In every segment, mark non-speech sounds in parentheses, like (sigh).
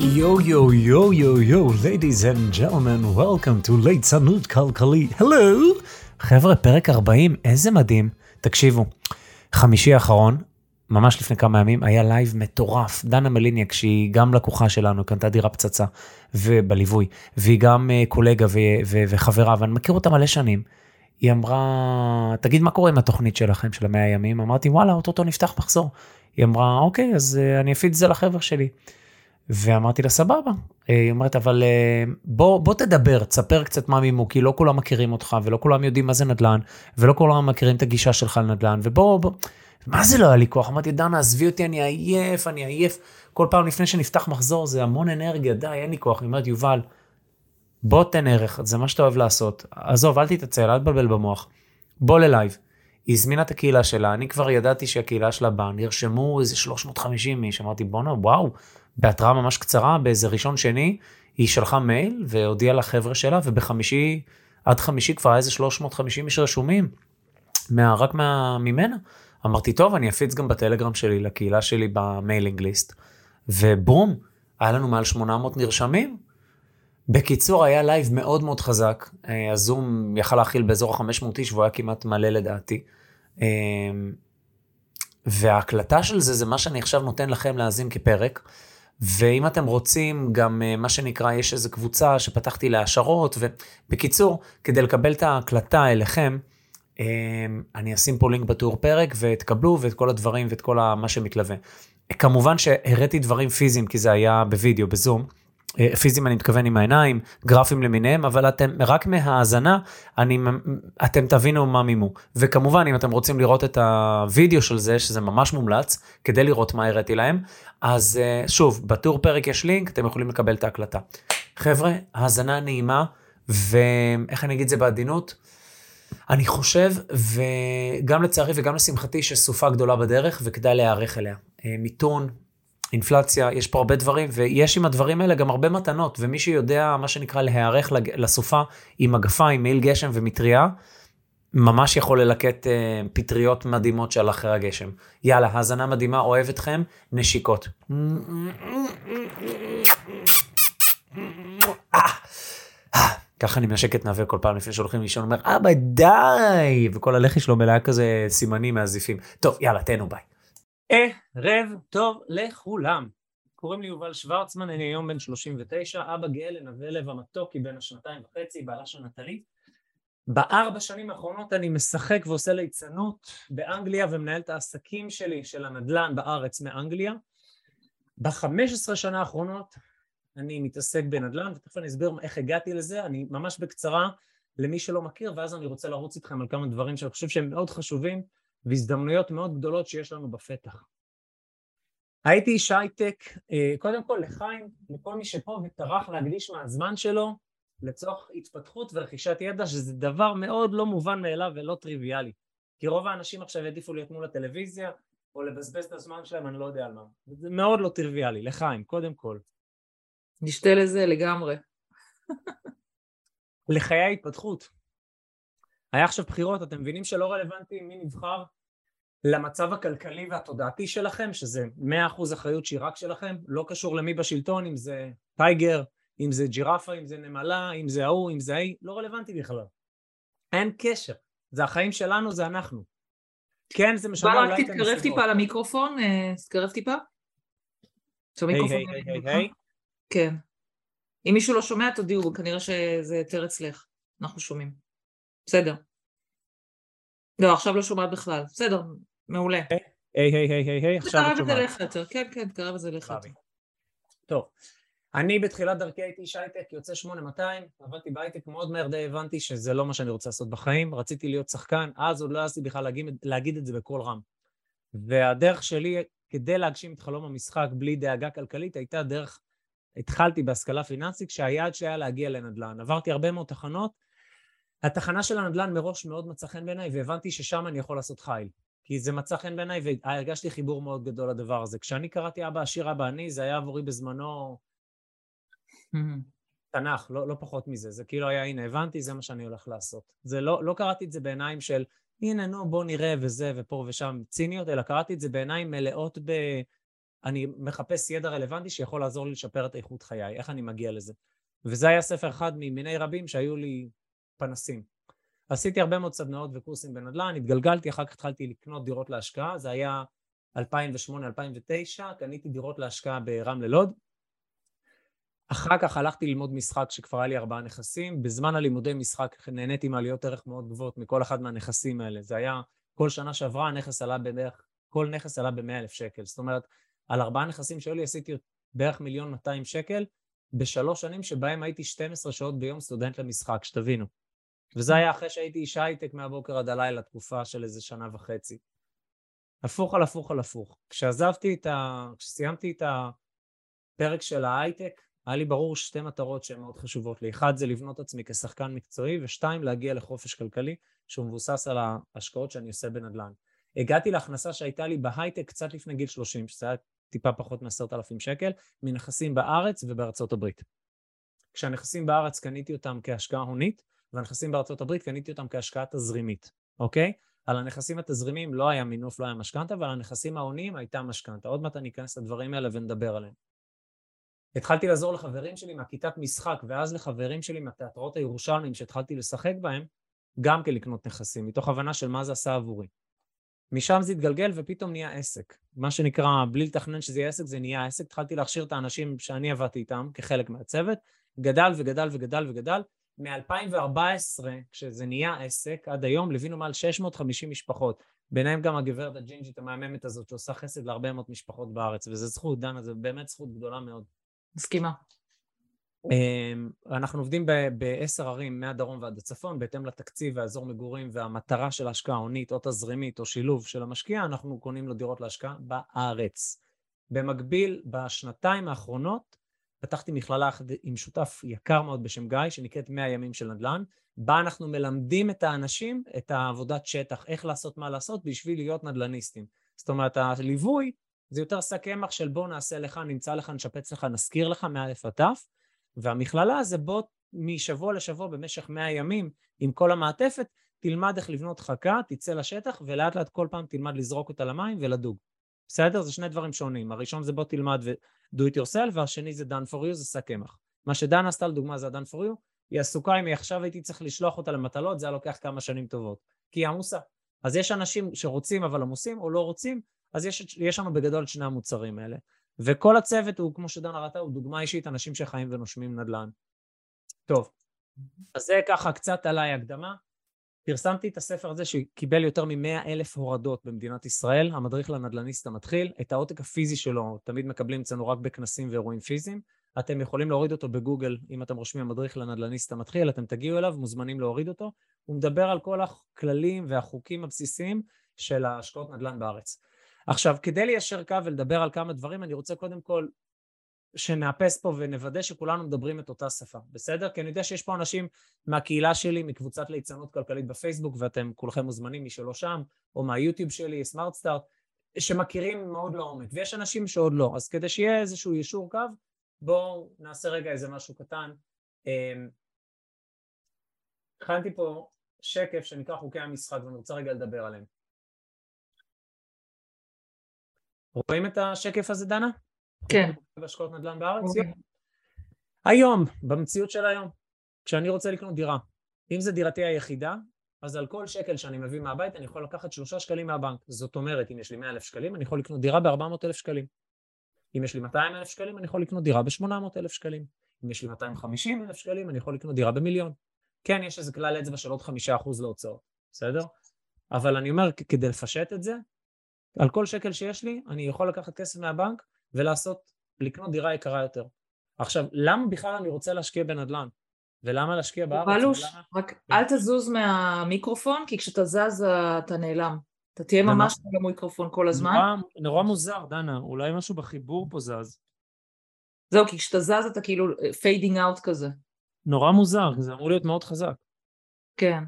Yo, yo, yo, yo, yo, ladies and gentlemen, welcome to ליצנות כלכלית. הלו! חבר'ה, פרק 40, איזה מדהים. תקשיבו, חמישי האחרון, ממש לפני כמה ימים, היה לייב מטורף. דנה מליניאק, שהיא גם לקוחה שלנו, קנתה דירה פצצה, ובליווי, והיא גם uh, קולגה ו- ו- וחברה, ואני מכיר אותה מלא שנים. היא אמרה, תגיד מה קורה עם התוכנית שלכם, של המאה הימים? אמרתי, וואלה, אוטוטו נפתח מחזור. היא אמרה, אוקיי, אז uh, אני אפיץ את זה לחבר'ה שלי. ואמרתי לה, סבבה. היא אומרת, אבל אה, בוא, בוא תדבר, תספר קצת מה מימו, כי לא כולם מכירים אותך, ולא כולם יודעים מה זה נדל"ן, ולא כולם מכירים את הגישה שלך לנדל"ן, ובוא, בוא, מה זה לא היה לי כוח? אמרתי, דנה, עזבי אותי, אני עייף, אני עייף. כל פעם לפני שנפתח מחזור, זה המון אנרגיה, די, אין לי כוח. היא אומרת, יובל, בוא תן ערך, זה מה שאתה אוהב לעשות. עזוב, אל תתעצל, אל תבלבל במוח. בוא ללייב. היא הזמינה את הקהילה שלה, אני כבר ידעתי שהקהילה שלה באה, נרשמו איזה 350 איש, אמרתי, בואנה, וואו, בהתראה ממש קצרה, באיזה ראשון שני, היא שלחה מייל והודיעה לחבר'ה שלה, ובחמישי, עד חמישי כבר היה איזה 350 איש רשומים, מה, רק מה, ממנה. אמרתי, טוב, אני אפיץ גם בטלגרם שלי, לקהילה שלי ב mailing list, ובום, היה לנו מעל 800 נרשמים. בקיצור, היה לייב מאוד מאוד חזק, אה, הזום יכל להכיל באזור ה-500 איש, והוא היה כמעט מלא לדעתי. אה, וההקלטה של זה, זה מה שאני עכשיו נותן לכם להאזין כפרק. ואם אתם רוצים, גם אה, מה שנקרא, יש איזו קבוצה שפתחתי להשערות, ובקיצור, כדי לקבל את ההקלטה אליכם, אה, אני אשים פה לינק בתיאור פרק, ותקבלו, ואת כל הדברים, ואת כל מה שמתלווה. כמובן שהראיתי דברים פיזיים, כי זה היה בווידאו, בזום. אה, פיזיים אני מתכוון עם העיניים, גרפים למיניהם, אבל אתם, רק מהאזנה, אני, אתם תבינו מה מימו. וכמובן, אם אתם רוצים לראות את הוידאו של זה, שזה ממש מומלץ, כדי לראות מה הראיתי להם, אז אה, שוב, בטור פרק יש לינק, אתם יכולים לקבל את ההקלטה. חבר'ה, האזנה נעימה, ואיך אני אגיד את זה בעדינות? אני חושב, וגם לצערי וגם לשמחתי, שיש סופה גדולה בדרך, וכדאי להיערך אליה. אה, מיתון, אינפלציה, יש פה הרבה דברים, ויש עם הדברים האלה גם הרבה מתנות, ומי שיודע, מה שנקרא, להיערך לסופה עם מגפיים, מעיל גשם ומטריה, ממש יכול ללקט אה, פטריות מדהימות של אחרי הגשם. יאללה, האזנה מדהימה, אוהב אתכם, נשיקות. ככה אני מנשק את נווה כל פעם לפני שהולכים לישון, אומר, אבא, די! וכל הלחי שלו מלאה כזה סימנים מהזיפים. טוב, יאללה, תהנו ביי. ערב טוב לכולם. קוראים לי יובל שוורצמן, אני היום בן 39, אבא גאה לנווה לב המתוק, היא בן השנתיים וחצי, בעלה של נטלי. בארבע שנים האחרונות אני משחק ועושה ליצנות באנגליה ומנהל את העסקים שלי של הנדל"ן בארץ מאנגליה. בחמש עשרה שנה האחרונות אני מתעסק בנדל"ן, ותכף אני אסביר איך הגעתי לזה, אני ממש בקצרה למי שלא מכיר, ואז אני רוצה לרוץ איתכם על כמה דברים שאני חושב שהם מאוד חשובים, והזדמנויות מאוד גדולות שיש לנו בפתח. הייתי איש הייטק, אה, קודם כל לחיים, לכל מי שפה וטרח להקדיש מהזמן שלו לצורך התפתחות ורכישת ידע, שזה דבר מאוד לא מובן מאליו ולא טריוויאלי. כי רוב האנשים עכשיו יעדיפו להיות מול הטלוויזיה, או לבזבז את הזמן שלהם, אני לא יודע על מה. זה מאוד לא טריוויאלי, לחיים, קודם כל. נשתה לזה לגמרי. לחיי ההתפתחות. היה עכשיו בחירות, אתם מבינים שלא רלוונטי מי נבחר למצב הכלכלי והתודעתי שלכם, שזה 100% אחריות שהיא רק שלכם, לא קשור למי בשלטון, אם זה טייגר, אם זה ג'ירפה, אם זה נמלה, אם זה ההוא, אם זה ההיא, לא רלוונטי בכלל. אין קשר. זה החיים שלנו, זה אנחנו. כן, זה משנה אולי את הנסיבות. רק תתקרב טיפה למיקרופון, תתקרב טיפה. היי, היי, היי. כן. אם מישהו לא שומע, תודיעו, כנראה שזה יותר אצלך. אנחנו שומעים. בסדר. לא, עכשיו לא שומעת בכלל. בסדר, מעולה. היי, היי, היי, היי, היי, עכשיו את תקרב את זה שומעת. לך יותר. כן, כן, תקרב את זה לך יותר. טוב, אני בתחילת דרכי הייתי איש הייטק, יוצא 8200, עבדתי בהייטק, מאוד מהר די הבנתי שזה לא מה שאני רוצה לעשות בחיים, רציתי להיות שחקן, אז עוד לא העזתי בכלל להגיד, להגיד את זה בקול רם. והדרך שלי כדי להגשים את חלום המשחק בלי דאגה כלכלית הייתה דרך, התחלתי בהשכלה פיננסית, כשהיעד שלי היה להגיע לנדל"ן. עברתי הרבה מאוד תחנות, התחנה של הנדל"ן מראש מאוד מצא חן בעיניי, והבנתי ששם אני יכול לעשות חיל. כי זה מצא חן בעיניי והרגשתי חיבור מאוד גדול לדבר הזה. כשאני קראתי אבא עשיר אבא עני, זה היה עבורי בזמנו תנ"ך, לא, לא פחות מזה. זה כאילו היה, הנה, הבנתי, זה מה שאני הולך לעשות. זה לא, לא קראתי את זה בעיניים של, הנה, נו, בוא נראה וזה, ופה ושם ציניות, אלא קראתי את זה בעיניים מלאות ב... אני מחפש ידע רלוונטי שיכול לעזור לי לשפר את איכות חיי, איך אני מגיע לזה. וזה היה ספר אחד ממיני רבים שהיו לי פנסים. עשיתי הרבה מאוד סדנאות וקורסים בנדל"ן, התגלגלתי, אחר כך התחלתי לקנות דירות להשקעה, זה היה 2008-2009, קניתי דירות להשקעה ברמלה לוד. אחר כך הלכתי ללמוד משחק שכבר היה לי ארבעה נכסים, בזמן הלימודי משחק נהניתי מעליות ערך מאוד גבוהות מכל אחד מהנכסים האלה, זה היה כל שנה שעברה הנכס עלה בערך, כל נכס עלה ב-100 אלף שקל, זאת אומרת על ארבעה נכסים שהיו לי עשיתי בערך מיליון 200 שקל בשלוש שנים שבהם הייתי 12 שעות ביום סטודנט למשחק, שתבינו. וזה היה אחרי שהייתי איש הייטק מהבוקר עד הלילה, תקופה של איזה שנה וחצי. הפוך על הפוך על הפוך. כשעזבתי את ה... כשסיימתי את הפרק של ההייטק, היה לי ברור שתי מטרות שהן מאוד חשובות לי. אחד זה לבנות עצמי כשחקן מקצועי, ושתיים, להגיע לחופש כלכלי שהוא מבוסס על ההשקעות שאני עושה בנדל"ן. הגעתי להכנסה שהייתה לי בהייטק קצת לפני גיל 30, שזה היה טיפה פחות מ-10,000 שקל, מנכסים בארץ ובארצות הברית. כשהנכסים בארץ קניתי אותם כהשקעה הונית, והנכסים בארצות הברית קניתי אותם כהשקעה תזרימית, אוקיי? על הנכסים התזרימיים לא היה מינוף, לא היה משכנתה, ועל הנכסים ההוניים הייתה משכנתה. עוד מעט אני אכנס לדברים האלה ונדבר עליהם. התחלתי לעזור לחברים שלי מהכיתת משחק, ואז לחברים שלי מהתיאטראות הירושלמיים שהתחלתי לשחק בהם, גם כן לקנות נכסים, מתוך הבנה של מה זה עשה עבורי. משם זה התגלגל ופתאום נהיה עסק. מה שנקרא, בלי לתכנן שזה יהיה עסק, זה נהיה עסק. התחלתי להכשיר את האנשים שאני עבדתי איתם כחלק מהצוות, גדל וגדל וגדל וגדל. מ-2014, כשזה נהיה עסק, עד היום ליווינו מעל 650 משפחות. ביניהם גם הגברת הג'ינג'ית המהממת הזאת שעושה חסד להרבה מאוד משפחות בארץ, וזו זכות, דנה, זו באמת זכות גדולה מאוד. מסכימה. אמ, אנחנו עובדים בעשר ערים מהדרום ועד הצפון, בהתאם לתקציב והאזור מגורים והמטרה של ההשקעה ההונית או תזרימית או שילוב של המשקיע, אנחנו קונים לו דירות להשקעה בארץ. במקביל, בשנתיים האחרונות פתחתי מכללה עם שותף יקר מאוד בשם גיא, שנקראת 100 ימים של נדל"ן, בה אנחנו מלמדים את האנשים את העבודת שטח, איך לעשות מה לעשות בשביל להיות נדל"ניסטים. זאת אומרת, הליווי זה יותר שק קמח של בוא נעשה לך, נמצא לך, נשפץ לך, נזכיר לך מא' עד ת', והמכללה זה בוא משבוע לשבוע במשך 100 ימים עם כל המעטפת, תלמד איך לבנות חכה, תצא לשטח ולאט לאט כל פעם תלמד לזרוק אותה למים ולדוג. בסדר? זה שני דברים שונים. הראשון זה בוא תלמד ו-do it yourself, והשני זה done for you, זה שק קמח. מה שדנה עשתה לדוגמה זה ה-done for you, היא עסוקה אם היא עכשיו הייתי צריך לשלוח אותה למטלות, זה היה לוקח כמה שנים טובות. כי היא עמוסה. אז יש אנשים שרוצים אבל עמוסים או לא רוצים, אז יש, יש לנו בגדול את שני המוצרים האלה. וכל הצוות הוא, כמו שדנה ראתה, הוא דוגמה אישית, אנשים שחיים ונושמים נדל"ן. טוב, אז זה ככה קצת עליי הקדמה. פרסמתי את הספר הזה שקיבל יותר מ-100 אלף הורדות במדינת ישראל, המדריך לנדל"ניסט המתחיל. את העותק הפיזי שלו תמיד מקבלים אצלנו רק בכנסים ואירועים פיזיים. אתם יכולים להוריד אותו בגוגל, אם אתם רושמים המדריך לנדל"ניסט המתחיל, אתם תגיעו אליו, מוזמנים להוריד אותו. הוא מדבר על כל הכללים והחוקים הבסיסיים של ההשקעות נדל"ן בארץ. עכשיו, כדי ליישר קו ולדבר על כמה דברים, אני רוצה קודם כל שנאפס פה ונוודא שכולנו מדברים את אותה שפה, בסדר? כי אני יודע שיש פה אנשים מהקהילה שלי, מקבוצת ליצנות כלכלית בפייסבוק, ואתם כולכם מוזמנים, מי שלא שם, או מהיוטיוב שלי, סמארט סטארט, שמכירים מאוד לעומק, ויש אנשים שעוד לא. אז כדי שיהיה איזשהו יישור קו, בואו נעשה רגע איזה משהו קטן. אמ, הכנתי פה שקף שנקרא חוקי המשחק, ואני רוצה רגע לדבר עליהם. רואים את השקף הזה, דנה? כן. בהשקעות נדל"ן בארץ? אוקיי. היום, במציאות של היום, כשאני רוצה לקנות דירה, אם זו דירתי היחידה, אז על כל שקל שאני מביא מהבית אני יכול לקחת שלושה שקלים מהבנק. זאת אומרת, אם יש לי 100 אלף שקלים, אני יכול לקנות דירה ב-400 אלף שקלים. אם יש לי 200 אלף שקלים, אני יכול לקנות דירה ב-800 אלף שקלים. אם יש לי 250 אלף שקלים, אני יכול לקנות דירה במיליון. כן, יש איזה כלל אצבע של עוד חמישה אחוז להוצאות, בסדר? אבל אני אומר, כדי לפשט את זה, על כל שקל שיש לי, אני יכול לקחת כסף מהבנק ולעשות, לקנות דירה יקרה יותר. עכשיו, למה בכלל אני רוצה להשקיע בנדל"ן? ולמה להשקיע בארץ? בלוש, רק כן. אל תזוז מהמיקרופון, כי כשאתה זז אתה נעלם. אתה תהיה ממש במיקרופון כל הזמן. נורא, נורא מוזר, דנה, אולי משהו בחיבור פה זז. זהו, כי כשאתה זז אתה כאילו fading אה, out כזה. נורא מוזר, זה אמור להיות מאוד חזק. כן.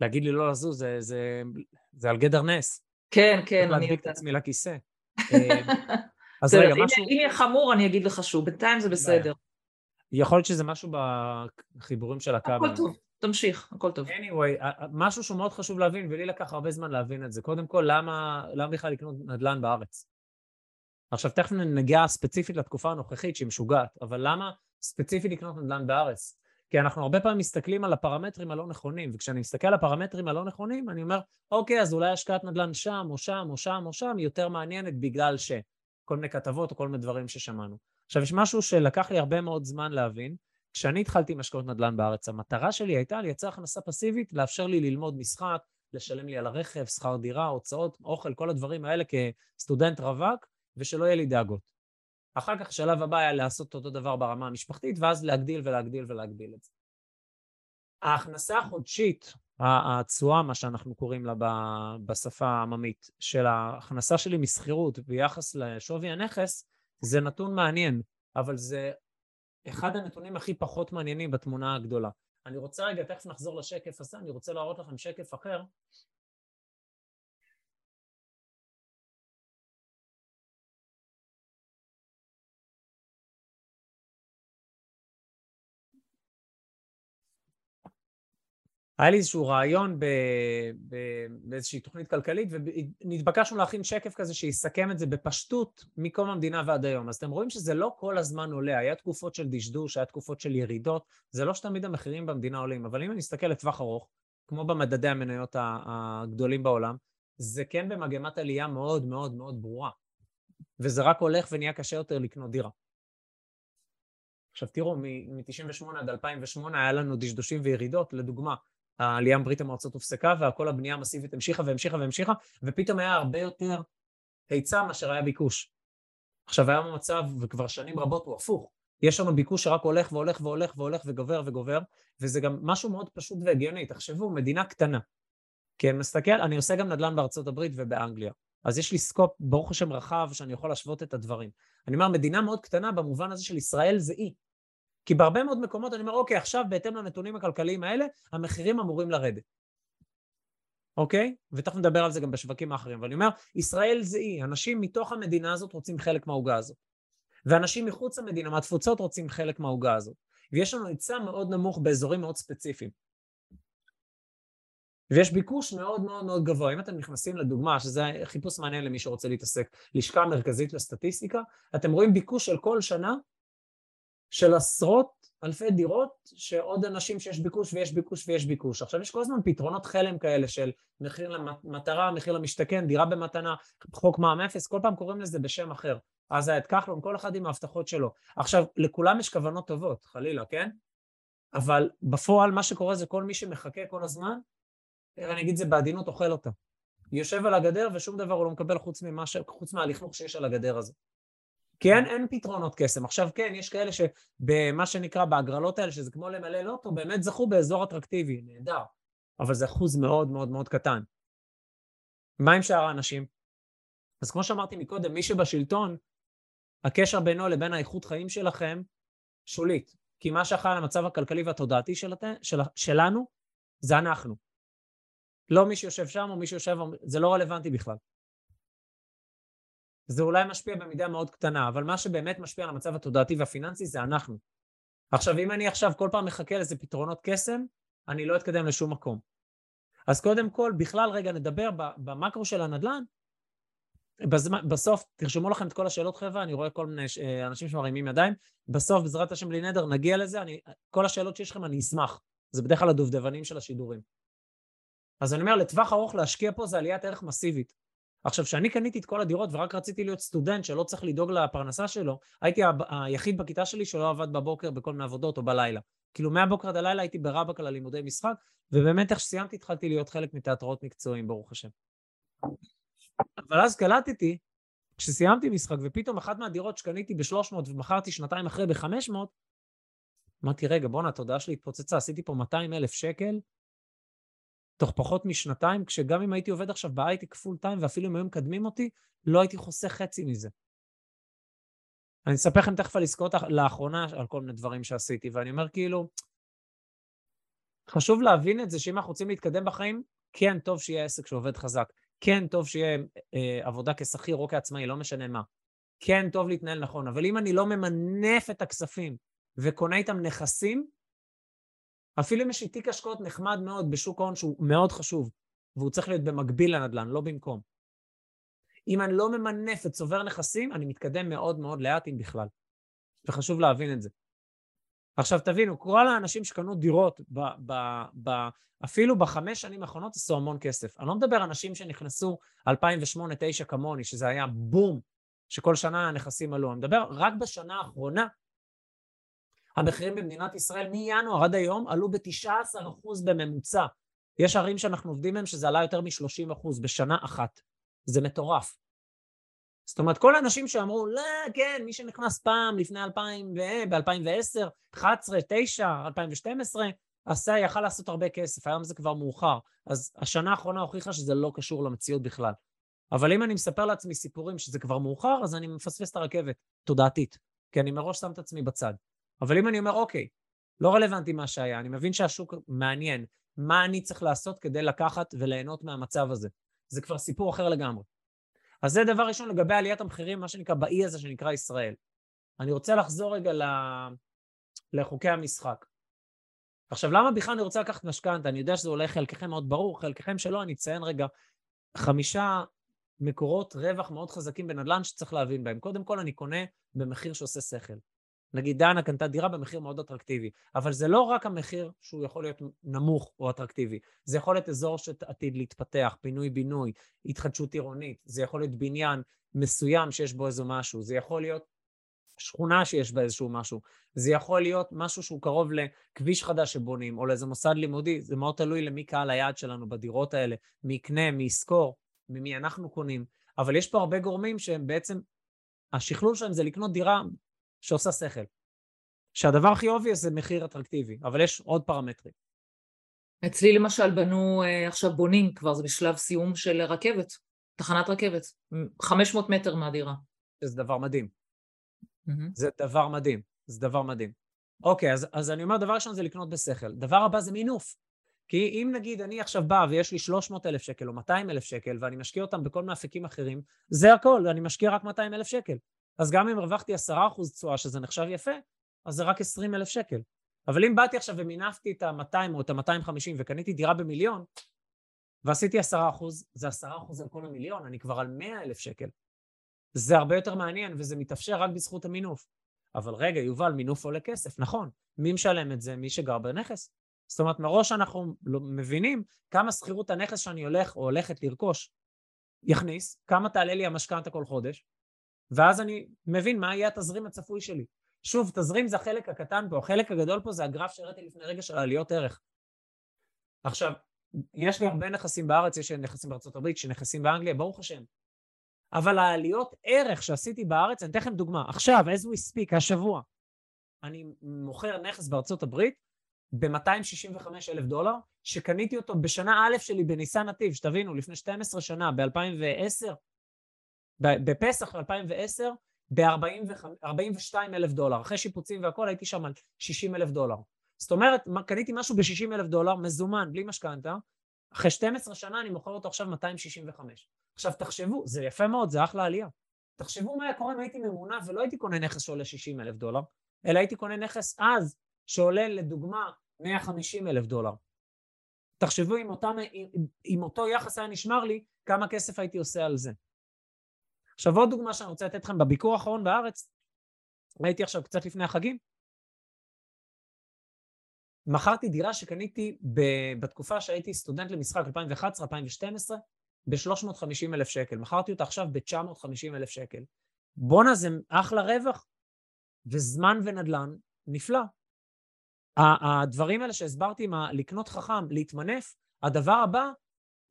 להגיד לי לא לזוז, זה, זה, זה על גדר נס. כן, כן, אני... להדביק את עצמי לכיסא. אה, (laughs) אז רגע, משהו... אם יהיה חמור אני אגיד לך שוב, בינתיים זה בסדר. יכול להיות שזה משהו בחיבורים של הכבל. הכל טוב, תמשיך, הכל טוב. anyway, משהו שהוא מאוד חשוב להבין, ולי לקח הרבה זמן להבין את זה. קודם כל, למה בכלל לקנות נדל"ן בארץ? עכשיו, תכף נגיע ספציפית לתקופה הנוכחית שהיא משוגעת, אבל למה ספציפית לקנות נדל"ן בארץ? כי אנחנו הרבה פעמים מסתכלים על הפרמטרים הלא נכונים, וכשאני מסתכל על הפרמטרים הלא נכונים, אני אומר, אוקיי, אז אולי השקעת נדל"ן שם, או שם, או שם, או שם, היא יותר מעניינת בגלל ש... כל מיני כתבות או כל מיני דברים ששמענו. עכשיו, יש משהו שלקח לי הרבה מאוד זמן להבין. כשאני התחלתי עם השקעות נדל"ן בארץ, המטרה שלי הייתה לייצר הכנסה פסיבית, לאפשר לי ללמוד משחק, לשלם לי על הרכב, שכר דירה, הוצאות, אוכל, כל הדברים האלה כסטודנט רווק, ושלא יהיה לי דאגות. אחר כך השלב הבא היה לעשות אותו דבר ברמה המשפחתית, ואז להגדיל ולהגדיל ולהגדיל את זה. ההכנסה החודשית, התשואה, מה שאנחנו קוראים לה בשפה העממית, של ההכנסה שלי משכירות ביחס לשווי הנכס, זה נתון מעניין, אבל זה אחד הנתונים הכי פחות מעניינים בתמונה הגדולה. אני רוצה רגע, תכף נחזור לשקף הזה, אני רוצה להראות לכם שקף אחר, היה לי איזשהו רעיון ב, ב, באיזושהי תוכנית כלכלית ונתבקשנו להכין שקף כזה שיסכם את זה בפשטות מקום המדינה ועד היום. אז אתם רואים שזה לא כל הזמן עולה, היה תקופות של דשדוש, היה תקופות של ירידות, זה לא שתמיד המחירים במדינה עולים, אבל אם אני אסתכל לטווח ארוך, כמו במדדי המניות הגדולים בעולם, זה כן במגמת עלייה מאוד מאוד מאוד ברורה. וזה רק הולך ונהיה קשה יותר לקנות דירה. עכשיו תראו, מ-98 עד 2008 היה לנו דשדושים וירידות, לדוגמה, העלייה מברית המועצות הופסקה והכל הבנייה המסיבית המשיכה והמשיכה והמשיכה ופתאום היה הרבה יותר היצע מאשר היה ביקוש. עכשיו היום המצב, וכבר שנים רבות הוא הפוך, יש לנו ביקוש שרק הולך והולך והולך והולך וגובר וגובר וזה גם משהו מאוד פשוט והגיוני, תחשבו, מדינה קטנה. אני מסתכל, אני עושה גם נדל"ן בארצות הברית ובאנגליה. אז יש לי סקופ, ברוך השם, רחב, שאני יכול להשוות את הדברים. אני אומר, מדינה מאוד קטנה במובן הזה של ישראל זה אי. כי בהרבה מאוד מקומות אני אומר, אוקיי, עכשיו בהתאם לנתונים הכלכליים האלה, המחירים אמורים לרדת. אוקיי? ותכף נדבר על זה גם בשווקים האחרים. אבל אני אומר, ישראל זה אי, אנשים מתוך המדינה הזאת רוצים חלק מהעוגה הזאת. ואנשים מחוץ למדינה, מהתפוצות, רוצים חלק מהעוגה הזאת. ויש לנו היצע מאוד נמוך באזורים מאוד ספציפיים. ויש ביקוש מאוד מאוד מאוד גבוה. אם אתם נכנסים לדוגמה, שזה חיפוש מעניין למי שרוצה להתעסק, לשכה המרכזית לסטטיסטיקה, אתם רואים ביקוש של כל שנה של עשרות אלפי דירות שעוד אנשים שיש ביקוש ויש ביקוש ויש ביקוש. עכשיו יש כל הזמן פתרונות חלם כאלה של מחיר למטרה, מחיר למשתכן, דירה במתנה, חוק מע"מ אפס, כל פעם קוראים לזה בשם אחר. אז היה את כחלון, כל אחד עם ההבטחות שלו. עכשיו, לכולם יש כוונות טובות, חלילה, כן? אבל בפועל מה שקורה זה כל מי שמחכה כל הזמן, אני אגיד זה בעדינות, אוכל אותה. יושב על הגדר ושום דבר הוא לא מקבל חוץ, ממה. חוץ מהלכלוך שיש על הגדר הזה. אין, אין פתרונות קסם. עכשיו כן, יש כאלה שבמה שנקרא בהגרלות האלה, שזה כמו למלא לוטו, באמת זכו באזור אטרקטיבי, נהדר. אבל זה אחוז מאוד מאוד מאוד קטן. מה עם שאר האנשים? אז כמו שאמרתי מקודם, מי שבשלטון, הקשר בינו לבין האיכות חיים שלכם שולית. כי מה שאחראי על המצב הכלכלי והתודעתי של, של, שלנו, זה אנחנו. לא מי שיושב שם או מי שיושב, זה לא רלוונטי בכלל. זה אולי משפיע במידה מאוד קטנה, אבל מה שבאמת משפיע על המצב התודעתי והפיננסי זה אנחנו. עכשיו, אם אני עכשיו כל פעם מחכה לזה פתרונות קסם, אני לא אתקדם לשום מקום. אז קודם כל, בכלל רגע נדבר במקרו של הנדל"ן. בזמן, בסוף, תרשמו לכם את כל השאלות חבר'ה, אני רואה כל מיני אה, אנשים שמרימים ידיים. בסוף, בעזרת השם בלי נדר, נגיע לזה, אני, כל השאלות שיש לכם אני אשמח. זה בדרך כלל הדובדבנים של השידורים. אז אני אומר, לטווח ארוך להשקיע פה זה עליית ערך מסיבית. עכשיו, כשאני קניתי את כל הדירות ורק רציתי להיות סטודנט שלא צריך לדאוג לפרנסה שלו, הייתי היחיד בכיתה שלי שלא עבד בבוקר בכל מיני עבודות או בלילה. כאילו מהבוקר עד הלילה הייתי ברבק על הלימודי משחק, ובאמת איך שסיימתי התחלתי להיות חלק מתיאטראות מקצועיים, ברוך השם. אבל אז קלטתי, כשסיימתי משחק ופתאום אחת מהדירות שקניתי ב-300 ומכרתי שנתיים אחרי ב-500, אמרתי, רגע, בואנה, התודעה שלי התפוצצה, עשיתי פה 200 אלף שקל תוך פחות משנתיים, כשגם אם הייתי עובד עכשיו בהייטק פול טיים ואפילו אם היו מקדמים אותי, לא הייתי חוסך חצי מזה. אני אספר לכם תכף על עסקאות לאחרונה, על כל מיני דברים שעשיתי, ואני אומר כאילו, חשוב להבין את זה שאם אנחנו רוצים להתקדם בחיים, כן טוב שיהיה עסק שעובד חזק, כן טוב שיהיה אה, עבודה כשכיר או כעצמאי, לא משנה מה. כן טוב להתנהל נכון, אבל אם אני לא ממנף את הכספים וקונה איתם נכסים, אפילו אם יש לי תיק השקעות נחמד מאוד בשוק ההון שהוא מאוד חשוב, והוא צריך להיות במקביל לנדל"ן, לא במקום. אם אני לא ממנף וצובר נכסים, אני מתקדם מאוד מאוד לאט, אם בכלל. וחשוב להבין את זה. עכשיו תבינו, כל האנשים שקנו דירות, ב, ב, ב, אפילו בחמש שנים האחרונות עשו המון כסף. אני לא מדבר אנשים שנכנסו 2008-2009 כמוני, שזה היה בום, שכל שנה הנכסים עלו. אני מדבר רק בשנה האחרונה, המחירים במדינת ישראל מינואר עד היום עלו ב-19% בממוצע. יש ערים שאנחנו עובדים מהם שזה עלה יותר מ-30% בשנה אחת. זה מטורף. זאת אומרת, כל האנשים שאמרו, לא, כן, מי שנכנס פעם לפני 2000, ב-2010, 11, 9, 2012, עשה, יכל לעשות הרבה כסף, היום זה כבר מאוחר. אז השנה האחרונה הוכיחה שזה לא קשור למציאות בכלל. אבל אם אני מספר לעצמי סיפורים שזה כבר מאוחר, אז אני מפספס את הרכבת, תודעתית, כי אני מראש שם את עצמי בצד. אבל אם אני אומר, אוקיי, לא רלוונטי מה שהיה, אני מבין שהשוק מעניין, מה אני צריך לעשות כדי לקחת וליהנות מהמצב הזה? זה כבר סיפור אחר לגמרי. אז זה דבר ראשון לגבי עליית המחירים, מה שנקרא, באי הזה שנקרא ישראל. אני רוצה לחזור רגע ל... לחוקי המשחק. עכשיו, למה בכלל אני רוצה לקחת משכנתה? אני יודע שזה אולי חלקכם מאוד ברור, חלקכם שלא, אני אציין רגע חמישה מקורות רווח מאוד חזקים בנדל"ן שצריך להבין בהם. קודם כל, אני קונה במחיר שעושה שכל. נגיד דנה קנתה דירה במחיר מאוד אטרקטיבי, אבל זה לא רק המחיר שהוא יכול להיות נמוך או אטרקטיבי, זה יכול להיות אזור שעתיד להתפתח, פינוי-בינוי, התחדשות עירונית, זה יכול להיות בניין מסוים שיש בו איזה משהו, זה יכול להיות שכונה שיש בה איזשהו משהו, זה יכול להיות משהו שהוא קרוב לכביש חדש שבונים, או לאיזה מוסד לימודי, זה מאוד תלוי למי קהל היעד שלנו בדירות האלה, מי יקנה, מי ישכור, ממי אנחנו קונים, אבל יש פה הרבה גורמים שהם בעצם, השכלול שלהם זה לקנות דירה שעושה שכל. שהדבר הכי obvious זה מחיר אטרקטיבי, אבל יש עוד פרמטרים. אצלי למשל בנו, אה, עכשיו בונים כבר, זה בשלב סיום של רכבת, תחנת רכבת, 500 מטר מהדירה. זה דבר מדהים. Mm-hmm. זה דבר מדהים, זה דבר מדהים. אוקיי, אז, אז אני אומר, דבר ראשון זה לקנות בשכל. דבר הבא זה מינוף. כי אם נגיד אני עכשיו בא ויש לי 300 אלף שקל או 200 אלף שקל ואני משקיע אותם בכל מיני אפיקים אחרים, זה הכל, אני משקיע רק 200 אלף שקל. אז גם אם הרווחתי 10% תשואה, שזה נחשב יפה, אז זה רק 20 אלף שקל. אבל אם באתי עכשיו ומינפתי את ה-200 או את ה-250 וקניתי דירה במיליון, ועשיתי 10%, זה 10% על כל המיליון, אני כבר על 100 אלף שקל. זה הרבה יותר מעניין, וזה מתאפשר רק בזכות המינוף. אבל רגע, יובל, מינוף עולה כסף, נכון. מי משלם את זה? מי שגר בנכס. זאת אומרת, מראש אנחנו לא מבינים כמה שכירות הנכס שאני הולך או הולכת לרכוש יכניס, כמה תעלה לי המשכנתה כל חודש, ואז אני מבין מה יהיה התזרים הצפוי שלי. שוב, תזרים זה החלק הקטן פה, החלק הגדול פה זה הגרף שהראיתי לפני רגע של עליות ערך. עכשיו, יש לי הרבה נכסים בארץ, יש נכסים בארצות הברית, יש נכסים באנגליה, ברוך השם. אבל העליות ערך שעשיתי בארץ, אני אתן לכם דוגמה. עכשיו, as we speak, השבוע, אני מוכר נכס בארצות הברית ב-265 אלף דולר, שקניתי אותו בשנה א' שלי בניסן נתיב, שתבינו, לפני 12 שנה, ב-2010, בפסח 2010, ב-42 אלף דולר. אחרי שיפוצים והכל הייתי שם על 60 אלף דולר. זאת אומרת, קניתי משהו ב-60 אלף דולר, מזומן, בלי משכנתה, אחרי 12 שנה אני מוכר אותו עכשיו 265. עכשיו תחשבו, זה יפה מאוד, זה אחלה עלייה. תחשבו מה היה קורה אם הייתי ממונה ולא הייתי קונה נכס שעולה 60 אלף דולר, אלא הייתי קונה נכס אז שעולה לדוגמה 150 אלף דולר. תחשבו אם, אותם, אם, אם אותו יחס היה נשמר לי, כמה כסף הייתי עושה על זה. עכשיו עוד דוגמה שאני רוצה לתת לכם, בביקור האחרון בארץ, ראיתי עכשיו קצת לפני החגים, מכרתי דירה שקניתי בתקופה שהייתי סטודנט למשחק 2011-2012, ב-350 אלף שקל, מכרתי אותה עכשיו ב-950 אלף שקל. בואנה, זה אחלה רווח. וזמן ונדל"ן, נפלא. הדברים האלה שהסברתי, מה לקנות חכם, להתמנף, הדבר הבא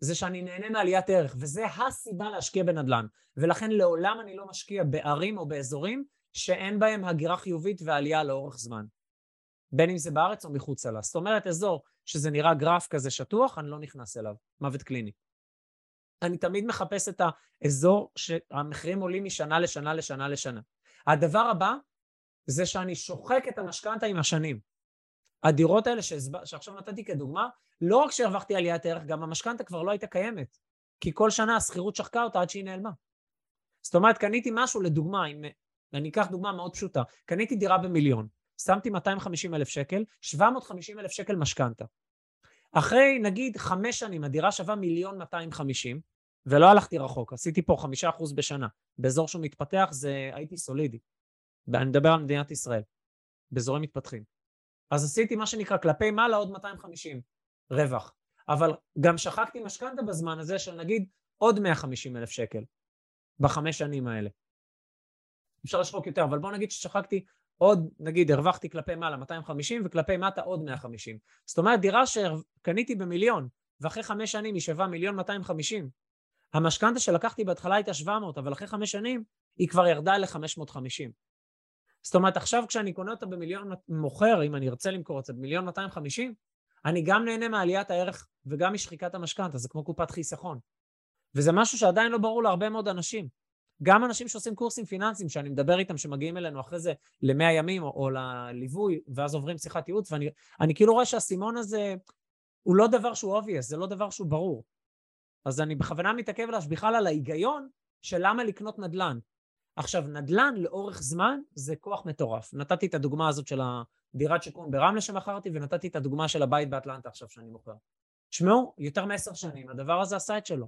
זה שאני נהנה מעליית ערך, וזה הסיבה להשקיע בנדל"ן. ולכן לעולם אני לא משקיע בערים או באזורים שאין בהם הגירה חיובית ועלייה לאורך זמן. בין אם זה בארץ או מחוצה לה. זאת אומרת, אזור שזה נראה גרף כזה שטוח, אני לא נכנס אליו. מוות קליני. אני תמיד מחפש את האזור שהמחירים עולים משנה לשנה לשנה לשנה. הדבר הבא זה שאני שוחק את המשכנתה עם השנים. הדירות האלה שהסב... שעכשיו נתתי כדוגמה, לא רק שהרווחתי עליית ערך, גם המשכנתה כבר לא הייתה קיימת. כי כל שנה השכירות שחקה אותה עד שהיא נעלמה. זאת אומרת, קניתי משהו, לדוגמה, אם... אני אקח דוגמה מאוד פשוטה, קניתי דירה במיליון, שמתי 250 אלף שקל, 750 אלף שקל משכנתה. אחרי נגיד חמש שנים הדירה שווה מיליון 250, ולא הלכתי רחוק, עשיתי פה חמישה אחוז בשנה. באזור שהוא מתפתח זה הייתי סולידי. אני מדבר על מדינת ישראל, באזורים מתפתחים. אז עשיתי מה שנקרא כלפי מעלה עוד 250 רווח. אבל גם שחקתי משכנתה בזמן הזה של נגיד עוד 150 אלף שקל בחמש שנים האלה. אפשר לשחוק יותר, אבל בוא נגיד ששחקתי עוד, נגיד, הרווחתי כלפי מעלה 250 וכלפי מטה עוד 150. זאת אומרת, דירה שקניתי במיליון, ואחרי חמש שנים היא שווה מיליון 250, המשכנתה שלקחתי בהתחלה הייתה 700, אבל אחרי חמש שנים היא כבר ירדה ל-550. זאת אומרת, עכשיו כשאני קונה אותה במיליון, מוכר, אם אני ארצה למכור את זה במיליון 250, אני גם נהנה מעליית הערך וגם משחיקת המשכנתה, זה כמו קופת חיסכון. וזה משהו שעדיין לא ברור להרבה מאוד אנשים. גם אנשים שעושים קורסים פיננסיים, שאני מדבר איתם, שמגיעים אלינו אחרי זה למאה ימים או, או לליווי, ואז עוברים שיחת ייעוץ, ואני כאילו רואה שהסימון הזה הוא לא דבר שהוא obvious, זה לא דבר שהוא ברור. אז אני בכוונה מתעכב בכלל על ההיגיון של למה לקנות נדל"ן. עכשיו, נדל"ן לאורך זמן זה כוח מטורף. נתתי את הדוגמה הזאת של הדירת שיכון ברמלה שמכרתי, ונתתי את הדוגמה של הבית באטלנטה עכשיו שאני מוכר. תשמעו, יותר מעשר שנים הדבר הזה עשה את שלו.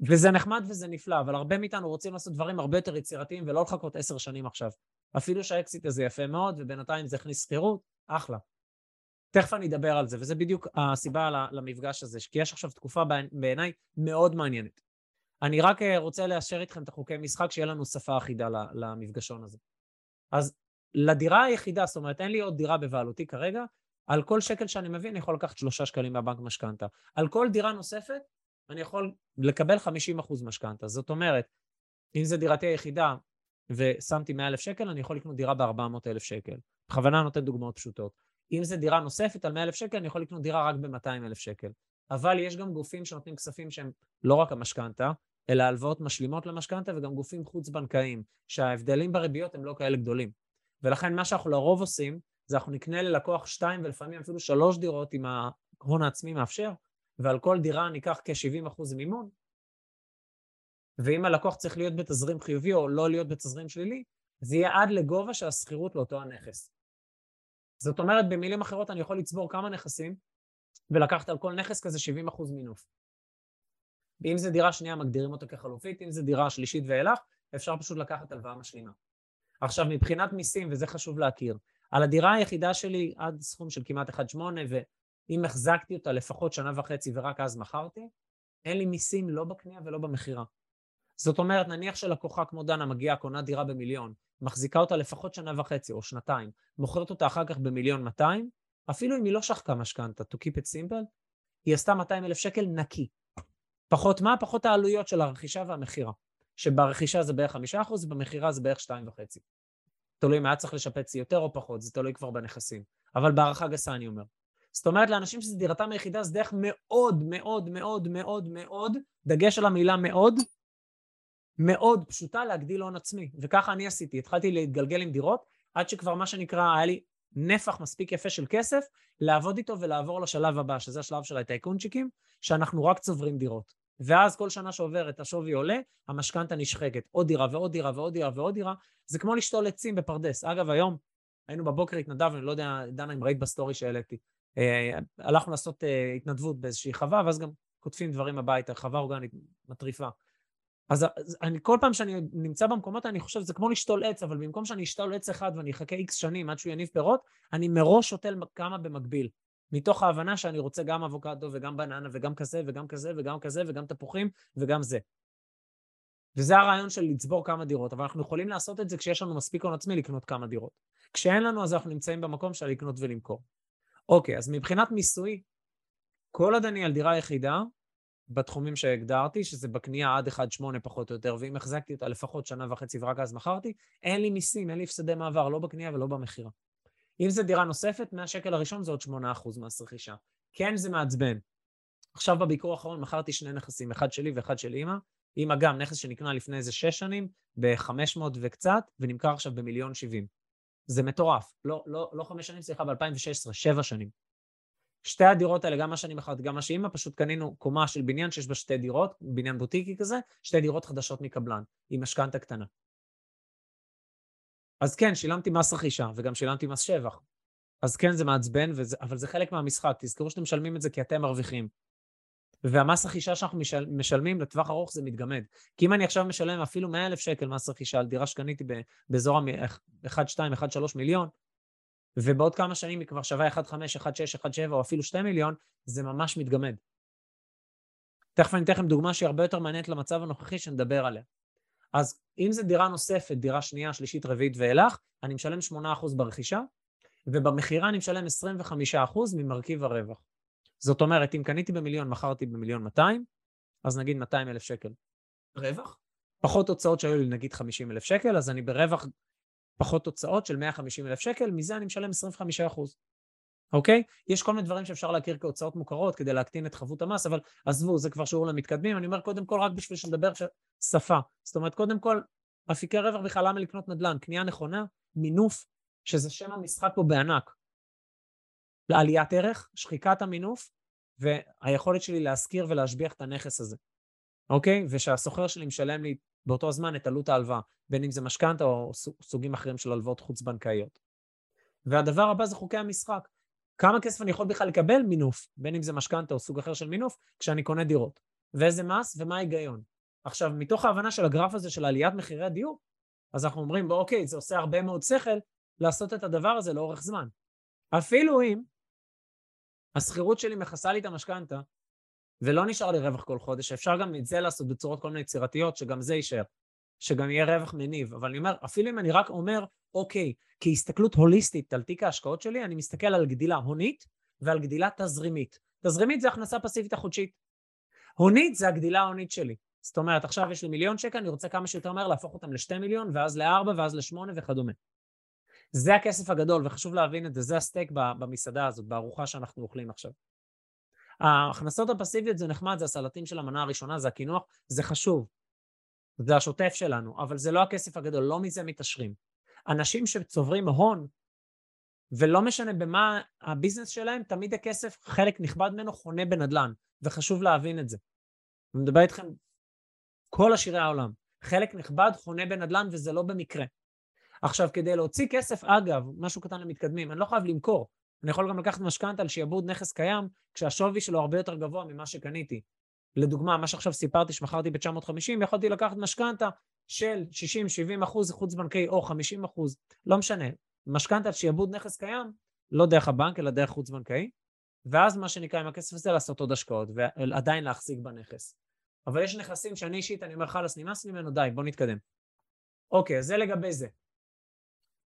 וזה נחמד וזה נפלא, אבל הרבה מאיתנו רוצים לעשות דברים הרבה יותר יצירתיים ולא לחכות עשר שנים עכשיו. אפילו שהאקזיט הזה יפה מאוד, ובינתיים זה הכניס שכירות, אחלה. תכף אני אדבר על זה, וזה בדיוק הסיבה למפגש הזה, כי יש עכשיו תקופה בעיניי מאוד מעניינת. אני רק אה, רוצה לאשר איתכם את החוקי משחק, שיהיה לנו שפה אחידה למפגשון הזה. אז לדירה היחידה, זאת אומרת, אין לי עוד דירה בבעלותי כרגע, על כל שקל שאני מביא אני יכול לקחת שלושה שקלים מהבנק משכנתה. על כל דירה נוספת אני יכול לקבל 50% משכנתה. זאת אומרת, אם זו דירתי היחידה ושמתי 100 אלף שקל, אני יכול לקנות דירה ב-400 אלף שקל. בכוונה נותן דוגמאות פשוטות. אם זו דירה נוספת על 100 אלף שקל, אני יכול לקנות דירה רק ב-200 אלף שקל. אבל יש גם גופים שנותנים כספים שהם לא רק המשכנתה, אלא הלוואות משלימות למשכנתה וגם גופים חוץ-בנקאיים, שההבדלים בריביות הם לא כאלה גדולים. ולכן מה שאנחנו לרוב עושים, זה אנחנו נקנה ללקוח שתיים ולפעמים אפילו שלוש דירות אם ההון העצמי מאפשר, ועל כל דירה ניקח כ-70% מימון, ואם הלקוח צריך להיות בתזרים חיובי או לא להיות בתזרים שלילי, זה יהיה עד לגובה של השכירות לאותו הנכס. זאת אומרת, במילים אחרות אני יכול לצבור כמה נכסים ולקחת על כל נכס כזה 70% מינוף. ואם זו דירה שנייה מגדירים אותה כחלופית, אם זו דירה שלישית ואילך, אפשר פשוט לקחת הלוואה משלימה. עכשיו, מבחינת מיסים, וזה חשוב להכיר, על הדירה היחידה שלי עד סכום של כמעט 1.8, ואם החזקתי אותה לפחות שנה וחצי ורק אז מכרתי, אין לי מיסים לא בקנייה ולא במכירה. זאת אומרת, נניח שלקוחה כמו דנה מגיעה, קונה דירה במיליון, מחזיקה אותה לפחות שנה וחצי או שנתיים, מוכרת אותה אחר כך במיליון 200, אפילו אם היא לא שחקה משכנתה, to keep it simple, היא עשתה 200 אלף שקל נקי. פחות מה? פחות העלויות של הרכישה והמכירה. שברכישה זה בערך 5%, ובמכירה זה בערך 2.5. תלוי אם היה צריך לשפץ יותר או פחות, זה תלוי כבר בנכסים. אבל בהערכה גסה אני אומר. זאת אומרת, לאנשים שזו דירתם היחידה, זה דרך מאוד מאוד מאוד מאוד מאוד, דגש על המילה מאוד, מאוד פשוטה להגדיל הון עצמי. וככה אני עשיתי, התחלתי להתגלגל עם דירות, עד שכבר מה שנקרא, היה לי נפח מספיק יפה של כסף, לעבוד איתו ולעבור לשלב הבא, שזה השלב של הטייקונצ'יקים, שאנחנו רק צוברים דירות. ואז כל שנה שעוברת השווי עולה, המשכנתה נשחקת. עוד דירה ועוד דירה ועוד דירה ועוד דירה. זה כמו לשתול עצים בפרדס. אגב, היום היינו בבוקר התנדבנו, אני לא יודע, דנה, אם ראית בסטורי שהעליתי. אה, הלכנו לעשות אה, התנדבות באיזושהי חווה, ואז גם קוטפים דברים הביתה, חווה אורגנית מטריפה. אז אני כל פעם שאני נמצא במקומות אני חושב זה כמו לשתול עץ, אבל במקום שאני אשתול עץ אחד ואני אחכה איקס שנים עד שהוא יניב פירות, אני מראש שותל כמה במקביל. מתוך ההבנה שאני רוצה גם אבוקדו וגם בננה וגם כזה וגם כזה וגם כזה וגם תפוחים וגם זה. וזה הרעיון של לצבור כמה דירות, אבל אנחנו יכולים לעשות את זה כשיש לנו מספיק הון עצמי לקנות כמה דירות. כשאין לנו, אז אנחנו נמצאים במקום של לקנות ולמכור. אוקיי, אז מבחינת מיסוי, כל עוד אני על דירה יחידה, בתחומים שהגדרתי, שזה בקנייה עד 1.8 פחות או יותר, ואם החזקתי אותה לפחות שנה וחצי ורק אז מכרתי, אין לי מיסים, אין לי הפסדי מעבר, לא בקנייה ולא במכירה. אם זו דירה נוספת, מהשקל הראשון זה עוד 8% מס רכישה. כן, זה מעצבן. עכשיו בביקור האחרון מכרתי שני נכסים, אחד שלי ואחד של אימא. אימא גם נכס שנקנה לפני איזה שש שנים, ב-500 וקצת, ונמכר עכשיו במיליון 70. זה מטורף. לא, לא, לא חמש שנים, סליחה, ב-2016, שבע שנים. שתי הדירות האלה, גם מה שאני מכרתי, גם מה שאימא, פשוט קנינו קומה של בניין שיש בה שתי דירות, בניין בוטיקי כזה, שתי דירות חדשות מקבלן, עם משכנתה קטנה. אז כן, שילמתי מס רכישה, וגם שילמתי מס שבח. אז כן, זה מעצבן, וזה, אבל זה חלק מהמשחק. תזכרו שאתם משלמים את זה כי אתם מרוויחים. והמס רכישה שאנחנו משל, משלמים לטווח ארוך זה מתגמד. כי אם אני עכשיו משלם אפילו 100 אלף שקל מס רכישה על דירה שקניתי באזור ה-1.2, 1.3 מיליון, ובעוד כמה שנים היא כבר שווה 1.5, 1.6, 1.7 או אפילו 2 מיליון, זה ממש מתגמד. תכף אני אתן לכם דוגמה שהיא הרבה יותר מעניינת למצב הנוכחי שנדבר עליה. אז אם זו דירה נוספת, דירה שנייה, שלישית, רביעית ואילך, אני משלם 8% ברכישה, ובמכירה אני משלם 25% ממרכיב הרווח. זאת אומרת, אם קניתי במיליון, מכרתי במיליון 200, אז נגיד 200 אלף שקל רווח, פחות הוצאות שהיו לי נגיד 50 אלף שקל, אז אני ברווח פחות הוצאות של 150 אלף שקל, מזה אני משלם 25 אחוז. אוקיי? יש כל מיני דברים שאפשר להכיר כהוצאות מוכרות כדי להקטין את חבות המס, אבל עזבו, זה כבר שיעור למתקדמים. אני אומר קודם כל רק בשביל שנדבר שפה. זאת אומרת, קודם כל, אפיקי רווח בכלל למה לקנות נדל"ן? קנייה נכונה, מינוף, שזה שם המשחק פה בענק. לעליית ערך, שחיקת המינוף, והיכולת שלי להשכיר ולהשביח את הנכס הזה, אוקיי? ושהסוחר שלי משלם לי באותו זמן את עלות ההלוואה, בין אם זה משכנתה או סוגים אחרים של הלוואות חוץ-בנקאיות. והדבר הבא זה חוקי המשחק. כמה כסף אני יכול בכלל לקבל מינוף, בין אם זה משכנתה או סוג אחר של מינוף, כשאני קונה דירות. ואיזה מס ומה ההיגיון. עכשיו, מתוך ההבנה של הגרף הזה של עליית מחירי הדיור, אז אנחנו אומרים, אוקיי, זה עושה הרבה מאוד שכל לעשות את הדבר הזה לאורך זמן. אפילו אם השכירות שלי מכסה לי את המשכנתה, ולא נשאר לי רווח כל חודש, אפשר גם את זה לעשות בצורות כל מיני יצירתיות, שגם זה יישאר, שגם יהיה רווח מניב. אבל אני אומר, אפילו אם אני רק אומר, אוקיי, כהסתכלות הוליסטית על תיק ההשקעות שלי, אני מסתכל על גדילה הונית ועל גדילה תזרימית. תזרימית זה הכנסה פסיבית החודשית. הונית זה הגדילה ההונית שלי. זאת אומרת, עכשיו יש לי מיליון שקל, אני רוצה כמה שיותר מהר להפוך אותם לשתי מיליון, ואז לארבע, ואז לשמונה וכדומה. זה הכסף הגדול, וחשוב להבין את זה, זה הסטייק במסעדה הזאת, בארוחה שאנחנו אוכלים עכשיו. ההכנסות הפסיביות זה נחמד, זה הסלטים של המנה הראשונה, זה הקינוח, זה חשוב. זה השוטף שלנו, אבל זה לא הכסף הגדול, לא מזה מתעשרים. אנשים שצוברים הון, ולא משנה במה הביזנס שלהם, תמיד הכסף, חלק נכבד ממנו חונה בנדל"ן, וחשוב להבין את זה. אני מדבר איתכם כל עשירי העולם. חלק נכבד חונה בנדל"ן וזה לא במקרה. עכשיו, כדי להוציא כסף, אגב, משהו קטן למתקדמים, אני לא חייב למכור. אני יכול גם לקחת משכנתה על שיעבוד נכס קיים, כשהשווי שלו הרבה יותר גבוה ממה שקניתי. לדוגמה, מה שעכשיו סיפרתי שמכרתי ב-950, יכולתי לקחת משכנתה של 60-70 אחוז חוץ בנקאי או 50 אחוז, לא משנה. משכנתה על שיעבוד נכס קיים, לא דרך הבנק אלא דרך חוץ בנקאי, ואז מה שנקרא עם הכסף הזה לעשות עוד השקעות ועדיין להחזיק בנכס. אבל יש נכסים שאני אישית, אני אומר חלאס, נמאס ממנו, די, בוא נתקדם. אוקיי, זה לגבי זה.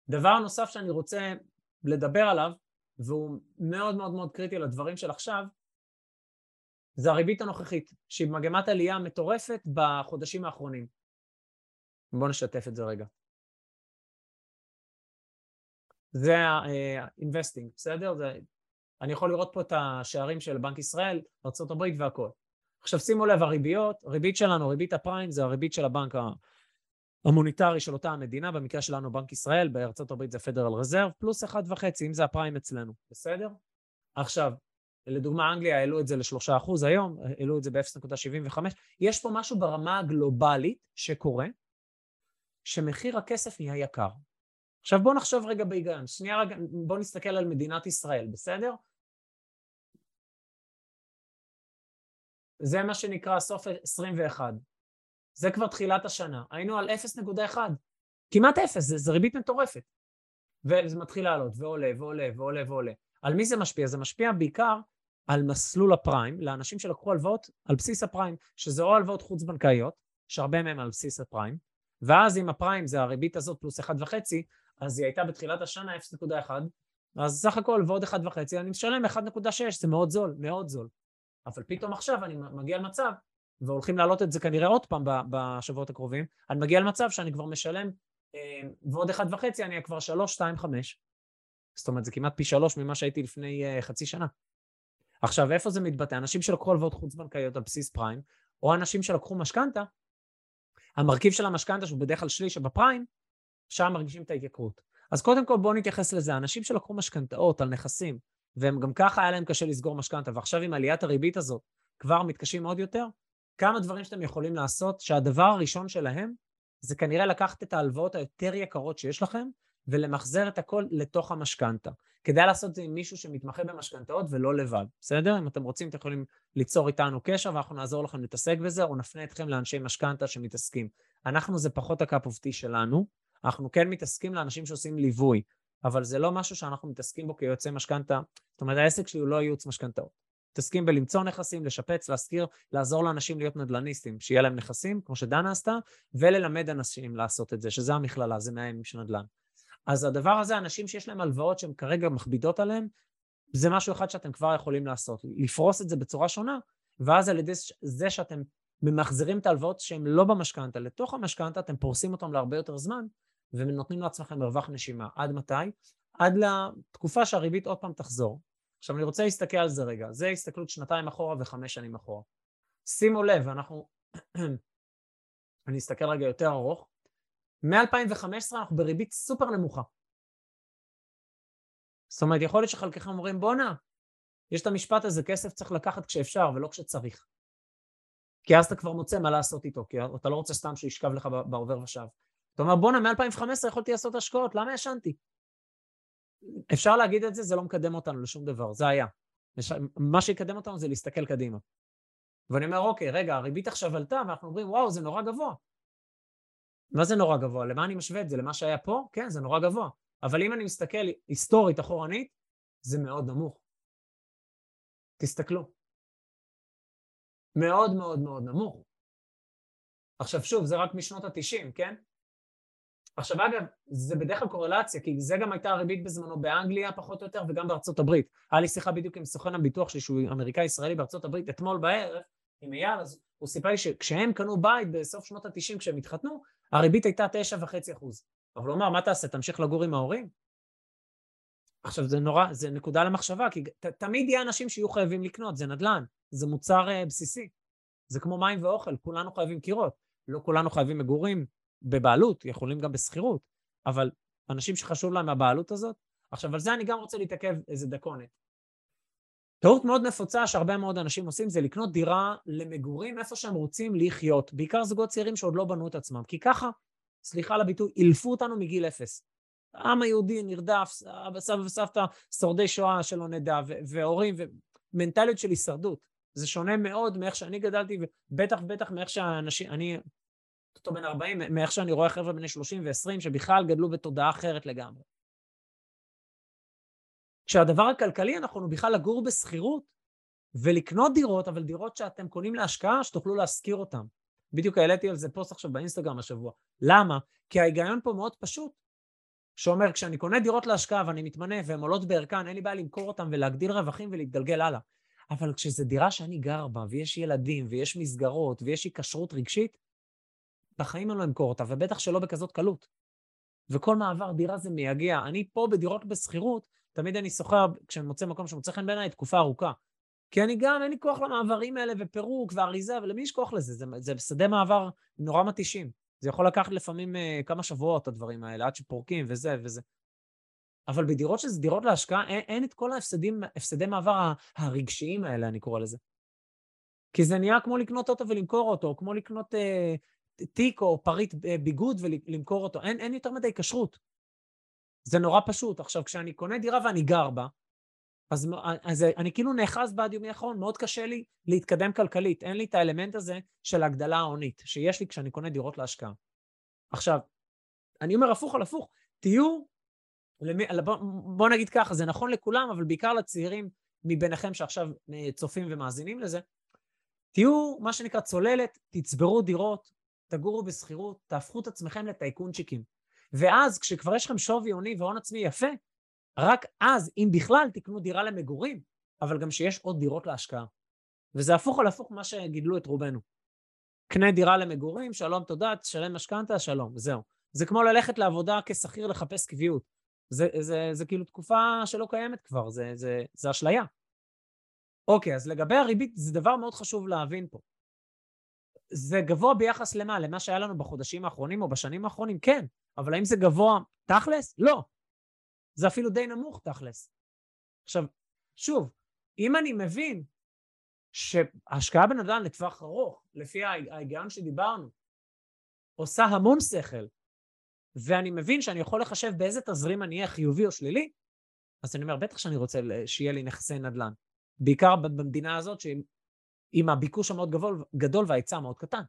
דבר נוסף שאני רוצה לדבר עליו, והוא מאוד מאוד מאוד קריטי לדברים של עכשיו, זה הריבית הנוכחית, שהיא מגמת עלייה מטורפת בחודשים האחרונים. בואו נשתף את זה רגע. זה ה-investing, בסדר? זה... אני יכול לראות פה את השערים של בנק ישראל, ארה"ב והכל. עכשיו שימו לב, הריביות, ריבית שלנו, ריבית הפריים, זה הריבית של הבנק המוניטרי של אותה המדינה, במקרה שלנו בנק ישראל, בארצות הברית זה פדרל רזרב, פלוס אחד וחצי, אם זה הפריים אצלנו, בסדר? עכשיו, לדוגמה אנגליה העלו את זה לשלושה אחוז היום, העלו את זה ב-0.75, יש פה משהו ברמה הגלובלית שקורה, שמחיר הכסף נהיה יקר. עכשיו בואו נחשוב רגע בהיגיון, שנייה רגע, בואו נסתכל על מדינת ישראל, בסדר? זה מה שנקרא סוף 21. זה כבר תחילת השנה. היינו על 0.1. כמעט אפס, זה, זה ריבית מטורפת. וזה מתחיל לעלות, ועולה, ועולה, ועולה, ועולה. על מי זה משפיע? זה משפיע בעיקר על מסלול הפריים, לאנשים שלקחו הלוואות על בסיס הפריים, שזה או הלוואות חוץ-בנקאיות, שהרבה מהם על בסיס הפריים, ואז אם הפריים זה הריבית הזאת פלוס 1.5, אז היא הייתה בתחילת השנה 0.1, אז סך הכל ועוד 1.5, אני משלם 1.6, זה מאוד זול, מאוד זול. אבל פתאום עכשיו אני מגיע למצב, והולכים להעלות את זה כנראה עוד פעם בשבועות הקרובים, אני מגיע למצב שאני כבר משלם אה, ועוד 1.5, אני כבר 3, 2, 5. זאת אומרת, זה כמעט פי שלוש ממה שהייתי לפני אה, חצי שנה. עכשיו, איפה זה מתבטא? אנשים שלקחו הלוואות חוץ-בנקאיות על בסיס פריים, או אנשים שלקחו משכנתה, המרכיב של המשכנתה, שהוא בדרך כלל שליש בפריים, שם מרגישים את ההתייקרות. אז קודם כל בואו נתייחס לזה. אנשים שלקחו משכנתאות על נכסים, והם גם ככה היה להם קשה לסגור משכנתה, ועכשיו עם עליית הריבית הזאת כבר מתקשים עוד יותר, כמה דברים שאתם יכולים לעשות, שהדבר הראשון שלהם זה כנראה לקחת את ההלוואות היותר יקרות שיש לכם, ולמחזר את הכל לתוך המשכנתה. כדאי לעשות את זה עם מישהו שמתמחה במשכנתאות ולא לבד, בסדר? אם אתם רוצים, אתם יכולים ליצור איתנו קשר ואנחנו נעזור לכם להתעסק בזה, או נפנה אתכם לאנשי משכנתה שמתעסקים. אנחנו זה פחות הקאפ אופטי שלנו, אנחנו כן מתעסקים לאנשים שעושים ליווי, אבל זה לא משהו שאנחנו מתעסקים בו כיועצי משכנתה. זאת אומרת, העסק שלי הוא לא ייעוץ משכנתאות. מתעסקים בלמצוא נכסים, לשפץ, להשכיר, לעזור לאנשים להיות נדל"ניסטים, שיהיה להם נכסים, כמו שדנה עשתה, וללמד אנשים לעשות את זה, שזה המכללה, זה 100 ימים של נדל"ן. אז הדבר הזה, אנשים שיש להם הלוואות שהן כרגע מכבידות עליהם, זה משהו אחד שאתם כבר יכולים לעשות, לפרוס את זה בצורה שונה, ואז על ידי זה שאתם ממחזירים את ההלוואות שהן לא במשכנתה לתוך המשכנתה, אתם פורסים אותם להרבה יותר זמן, ונותנים לעצמכם מרווח נשימה. עד מתי? עד לתקופה שהריבית עוד פעם תחזור. עכשיו אני רוצה להסתכל על זה רגע, זה הסתכלות שנתיים אחורה וחמש שנים אחורה. שימו לב, אנחנו, (clears throat) אני אסתכל רגע יותר ארוך, מ-2015 אנחנו בריבית סופר נמוכה. זאת אומרת, יכול להיות שחלקכם אומרים, בואנה, יש את המשפט הזה, כסף צריך לקחת כשאפשר ולא כשצריך. כי אז אתה כבר מוצא מה לעשות איתו, כי אתה לא רוצה סתם שישכב לך בעובר ושב. אתה אומר, בואנה, מ-2015 יכולתי לעשות השקעות, למה ישנתי? אפשר להגיד את זה, זה לא מקדם אותנו לשום דבר, זה היה. מה שיקדם אותנו זה להסתכל קדימה. ואני אומר, אוקיי, רגע, הריבית עכשיו עלתה, ואנחנו אומרים, וואו, זה נורא גבוה. מה זה נורא גבוה? למה אני משווה את זה? למה שהיה פה? כן, זה נורא גבוה. אבל אם אני מסתכל היסטורית אחורנית, זה מאוד נמוך. תסתכלו. מאוד מאוד מאוד נמוך. עכשיו שוב, זה רק משנות התשעים, כן? עכשיו אגב, זה בדרך כלל קורלציה, כי זה גם הייתה הריבית בזמנו באנגליה פחות או יותר וגם בארצות הברית. היה לי שיחה בדיוק עם סוכן הביטוח שלי, שהוא אמריקאי ישראלי בארצות הברית, אתמול בערב, עם אייל, אז הוא סיפר לי שכשהם קנו בית בסוף שנות ה-90 כשהם התחתנו, הריבית הייתה 9.5 אחוז. אבל הוא אמר, מה תעשה, תמשיך לגור עם ההורים? עכשיו זה נורא, זה נקודה למחשבה, כי ת, תמיד יהיה אנשים שיהיו חייבים לקנות, זה נדל"ן, זה מוצר uh, בסיסי. זה כמו מים ואוכל, כולנו חייבים קירות. לא כולנו חייבים מגורים בבעלות, יכולים גם בשכירות, אבל אנשים שחשוב להם הבעלות הזאת, עכשיו על זה אני גם רוצה להתעכב איזה דקונת. טעות מאוד נפוצה שהרבה מאוד אנשים עושים זה לקנות דירה למגורים איפה שהם רוצים לחיות, בעיקר זוגות צעירים שעוד לא בנו את עצמם, כי ככה, סליחה על הביטוי, אילפו אותנו מגיל אפס. העם היהודי נרדף, סבא וסבתא שורדי שואה שלא נדע, והורים, ומנטליות של הישרדות. זה שונה מאוד מאיך שאני גדלתי, ובטח ובטח מאיך שאנשים, אני אותו בן 40, מאיך שאני רואה חבר'ה בני 30 ו-20 שבכלל גדלו בתודעה אחרת לגמרי. כשהדבר הכלכלי הוא בכלל לגור בשכירות ולקנות דירות, אבל דירות שאתם קונים להשקעה, שתוכלו להשכיר אותן. בדיוק העליתי על זה פוסט עכשיו באינסטגרם השבוע. למה? כי ההיגיון פה מאוד פשוט, שאומר, כשאני קונה דירות להשקעה ואני מתמנה והן עולות בערכן, אין לי בעיה למכור אותן ולהגדיל רווחים ולהתגלגל הלאה. אבל כשזו דירה שאני גר בה, ויש ילדים, ויש מסגרות, ויש היקשרות רגשית, בחיים אני לא אמכור אותה, ובטח שלא בכזאת קלות. וכל מעבר דירה זה מייגע. אני פה בדירות בשכירות, תמיד אני שוכר, כשאני מוצא מקום שמוצא חן בעיניי, תקופה ארוכה. כי אני גם, אין לי כוח למעברים האלה, ופירוק, ואריזה, ולמי יש כוח לזה? זה, זה שדה מעבר נורא מתישים. זה יכול לקחת לפעמים uh, כמה שבועות, הדברים האלה, עד שפורקים וזה וזה. אבל בדירות שזה דירות להשקעה, אין, אין את כל ההפסדים, הפסדי מעבר הרגשיים האלה, אני קורא לזה. כי זה נהיה כמו לקנות אוטו ולמכור אותו, כמו לקנות uh, תיק או פריט ביגוד ולמכור אותו. אין, אין יותר מדי כשרות. זה נורא פשוט. עכשיו, כשאני קונה דירה ואני גר בה, אז, אז אני כאילו נאחז בעד יומי האחרון, מאוד קשה לי להתקדם כלכלית. אין לי את האלמנט הזה של הגדלה ההונית, שיש לי כשאני קונה דירות להשקעה. עכשיו, אני אומר הפוך על הפוך, תהיו למי, בוא, בוא נגיד ככה, זה נכון לכולם, אבל בעיקר לצעירים מביניכם שעכשיו אה, צופים ומאזינים לזה, תהיו מה שנקרא צוללת, תצברו דירות, תגורו בשכירות, תהפכו את עצמכם לטייקונצ'יקים. ואז כשכבר יש לכם שווי הוני והון עצמי יפה, רק אז, אם בכלל, תקנו דירה למגורים, אבל גם שיש עוד דירות להשקעה. וזה הפוך על הפוך ממה שגידלו את רובנו. קנה דירה למגורים, שלום תודה, תשלם משכנתה, שלום, זהו. זה כמו ללכת לעבודה כשכיר לחפש קביעות. זה, זה, זה, זה כאילו תקופה שלא קיימת כבר, זה, זה, זה אשליה. אוקיי, אז לגבי הריבית, זה דבר מאוד חשוב להבין פה. זה גבוה ביחס למה? למה שהיה לנו בחודשים האחרונים או בשנים האחרונים? כן. אבל האם זה גבוה תכלס? לא. זה אפילו די נמוך תכלס. עכשיו, שוב, אם אני מבין שהשקעה בנדל"ן לטווח ארוך, לפי ההיגיון שדיברנו, עושה המון שכל, ואני מבין שאני יכול לחשב באיזה תזרים אני אהיה חיובי או שלילי, אז אני אומר, בטח שאני רוצה שיהיה לי נכסי נדל"ן. בעיקר במדינה הזאת, עם הביקוש המאוד גדול, גדול וההיצע מאוד קטן.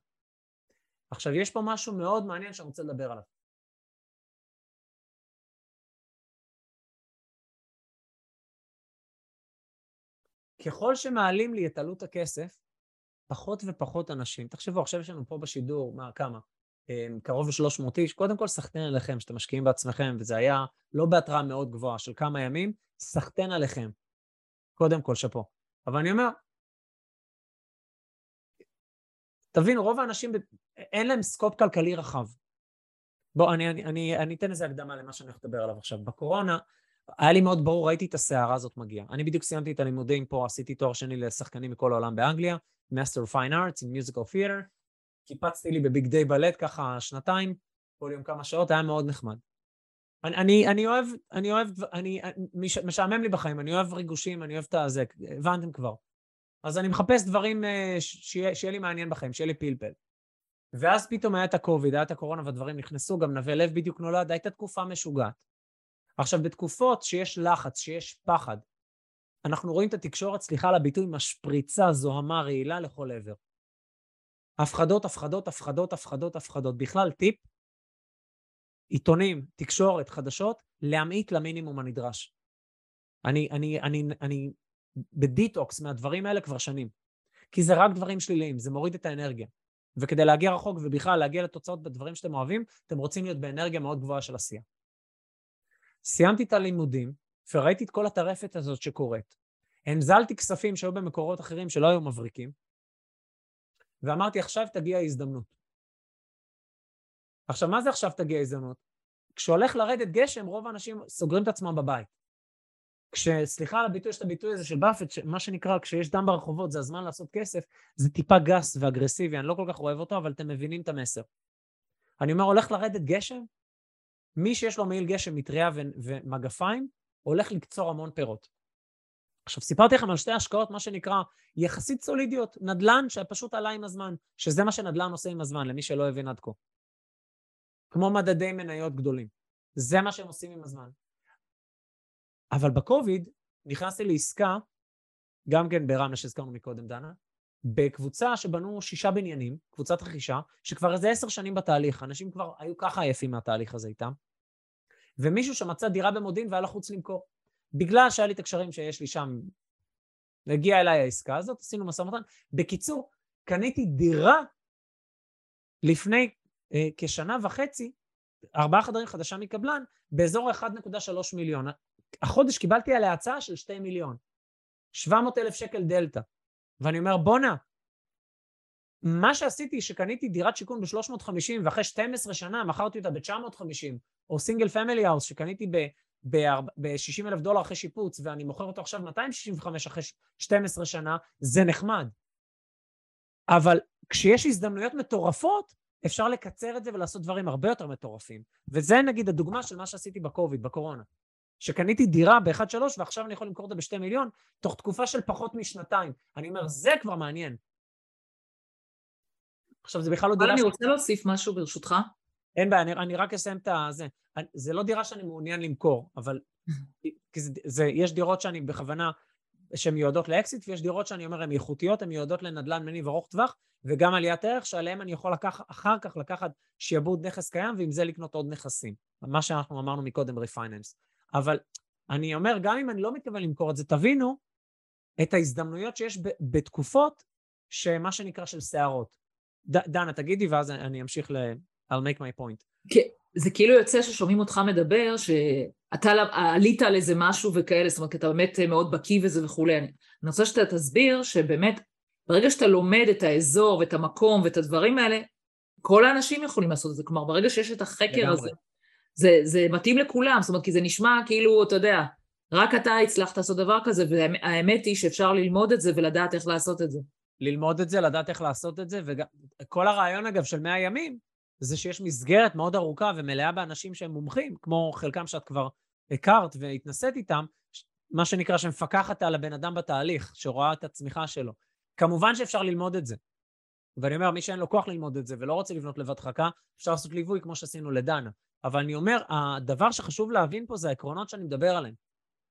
עכשיו, יש פה משהו מאוד מעניין שאני רוצה לדבר עליו. ככל שמעלים לי את עלות הכסף, פחות ופחות אנשים, תחשבו, עכשיו יש לנו פה בשידור, מה, כמה? אמ, קרוב ל-300 איש, קודם כל סחטיין עליכם שאתם משקיעים בעצמכם, וזה היה לא בהתראה מאוד גבוהה של כמה ימים, סחטיין עליכם. קודם כל, שאפו. אבל אני אומר, תבינו, רוב האנשים, אין להם סקופ כלכלי רחב. בואו, אני, אני, אני, אני אתן איזה הקדמה למה שאני הולך לדבר עליו עכשיו. בקורונה, היה לי מאוד ברור, ראיתי את הסערה הזאת מגיעה. אני בדיוק סיימתי את הלימודים פה, עשיתי תואר שני לשחקנים מכל העולם באנגליה, Master of Fine Arts in Musical Theater, קיפצתי לי בביג דיי בלט ככה שנתיים, כל יום כמה שעות, היה מאוד נחמד. אני, אני, אני אוהב, אני אוהב, אני, מש, משעמם לי בחיים, אני אוהב ריגושים, אני אוהב את הזה, הבנתם כבר. אז אני מחפש דברים אה, שיהיה, לי מעניין בחיים, שיהיה לי פלפל. ואז פתאום היה את הקוביד, היה את הקורונה והדברים נכנסו, גם נווה לב בדיוק נולד, הייתה תקופה משוגעת. עכשיו, בתקופות שיש לחץ, שיש פחד, אנחנו רואים את התקשורת, סליחה על הביטוי, משפריצה, זוהמה, רעילה לכל עבר. הפחדות, הפחדות, הפחדות, הפחדות, הפחדות. בכלל, טיפ, עיתונים, תקשורת, חדשות, להמעיט למינימום הנדרש. אני, אני, אני, אני בדיטוקס מהדברים האלה כבר שנים. כי זה רק דברים שליליים, זה מוריד את האנרגיה. וכדי להגיע רחוק ובכלל להגיע לתוצאות בדברים שאתם אוהבים, אתם רוצים להיות באנרגיה מאוד גבוהה של עשייה. סיימתי את הלימודים, וראיתי את כל הטרפת הזאת שקורית. הנזלתי כספים שהיו במקורות אחרים שלא היו מבריקים, ואמרתי, עכשיו תגיע ההזדמנות. עכשיו, מה זה עכשיו תגיע ההזדמנות? כשהולך לרדת גשם, רוב האנשים סוגרים את עצמם בבית. כשסליחה על הביטוי, יש את הביטוי הזה של באפט, מה שנקרא, כשיש דם ברחובות, זה הזמן לעשות כסף, זה טיפה גס ואגרסיבי, אני לא כל כך אוהב אותו, אבל אתם מבינים את המסר. אני אומר, הולך לרדת גשם, מי שיש לו מעיל גשם, מטריה ומגפיים, הולך לקצור המון פירות. עכשיו, סיפרתי לכם על שתי השקעות, מה שנקרא, יחסית סולידיות, נדל"ן שפשוט עלה עם הזמן, שזה מה שנדל"ן עושה עם הזמן, למי שלא הבין עד כה. כמו מדדי מניות גדולים. זה מה שהם עושים עם הזמן. אבל בקוביד נכנסתי לעסקה, גם כן ברמלה שהזכרנו מקודם, דנה, בקבוצה שבנו שישה בניינים, קבוצת רכישה, שכבר איזה עשר שנים בתהליך, אנשים כבר היו ככה עייפים מהתהליך הזה איתם, ומישהו שמצא דירה במודיעין והיה לחוץ למכור. בגלל שהיה לי את הקשרים שיש לי שם, הגיעה אליי העסקה הזאת, עשינו משא ומתן. בקיצור, קניתי דירה לפני אה, כשנה וחצי, ארבעה חדרים חדשה מקבלן, באזור 1.3 מיליון. החודש קיבלתי עליה הצעה של 2 מיליון. 700 אלף שקל דלתא. ואני אומר, בואנה, מה שעשיתי, שקניתי דירת שיכון ב-350 ואחרי 12 שנה מכרתי אותה ב-950, או single family house שקניתי ב-60 אלף דולר אחרי שיפוץ ואני מוכר אותו עכשיו 265 אחרי 12 שנה, זה נחמד. אבל כשיש הזדמנויות מטורפות, אפשר לקצר את זה ולעשות דברים הרבה יותר מטורפים. וזה נגיד הדוגמה של מה שעשיתי בקוביד, בקורונה. שקניתי דירה ב-1.3 ועכשיו אני יכול למכור אותה ב-2 מיליון, תוך תקופה של פחות משנתיים. אני אומר, זה כבר מעניין. עכשיו, זה בכלל לא דירה... אבל אני רוצה להוסיף משהו ברשותך. אין בעיה, אני, אני רק אסיים את זה. זה לא דירה שאני מעוניין למכור, אבל (laughs) כי זה, זה, יש דירות שאני בכוונה, שהן מיועדות לאקסיט, ויש דירות שאני אומר הן איכותיות, הן מיועדות לנדל"ן מניב ארוך טווח, וגם עליית ערך שעליהן אני יכול לקח, אחר כך לקחת שיעבוד נכס קיים, ועם זה לקנות עוד נכסים. מה שאנחנו אמרנו מקודם, רפייננס. אבל אני אומר, גם אם אני לא מתכוון למכור את זה, תבינו את ההזדמנויות שיש ב- בתקופות שמה שנקרא של שערות. ד- דנה, תגידי, ואז אני אמשיך ל... I'll make my point. כן, זה כאילו יוצא ששומעים אותך מדבר, שאתה עלית על איזה משהו וכאלה, זאת אומרת, אתה באמת מאוד בקיא וזה וכולי. אני רוצה שאתה תסביר שבאמת, ברגע שאתה לומד את האזור ואת המקום ואת הדברים האלה, כל האנשים יכולים לעשות את זה. כלומר, ברגע שיש את החקר לגמרי. הזה, זה, זה מתאים לכולם, זאת אומרת, כי זה נשמע כאילו, אתה יודע, רק אתה הצלחת לעשות דבר כזה, והאמת היא שאפשר ללמוד את זה ולדעת איך לעשות את זה. ללמוד את זה, לדעת איך לעשות את זה, וכל הרעיון, אגב, של 100 ימים, זה שיש מסגרת מאוד ארוכה ומלאה באנשים שהם מומחים, כמו חלקם שאת כבר הכרת והתנסית איתם, מה שנקרא שמפקחת על הבן אדם בתהליך, שרואה את הצמיחה שלו. כמובן שאפשר ללמוד את זה. ואני אומר, מי שאין לו כוח ללמוד את זה ולא רוצה לבנות לבד חכה, אפשר לעשות ליווי כמו שעשינו לדנה. אבל אני אומר, הדבר שחשוב להבין פה זה העקרונות שאני מדבר עליהם.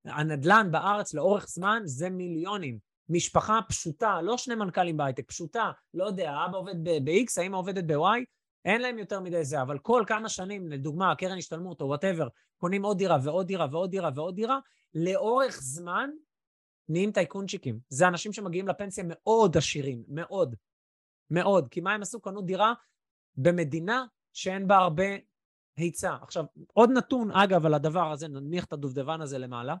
הנדל"ן בארץ לאורך זמן זה מיליונים. משפחה פשוטה, לא שני מנכ"לים בהייטק, פשוטה, לא יודע, האבא עובד ב-X, האמא עובדת ב-Y, אין להם יותר מדי זה, אבל כל כמה שנים, לדוגמה, קרן השתלמות או whatever, קונים עוד דירה ועוד דירה ועוד דירה ועוד דירה, לאורך זמן נהיים טייקונצ'יקים. זה אנשים שמגיעים לפנסיה מאוד עשירים, מאוד, מאוד. כי מה הם עשו? קנו דירה במדינה שאין בה הרבה היצע. עכשיו, עוד נתון, אגב, על הדבר הזה, נניח את הדובדבן הזה למעלה,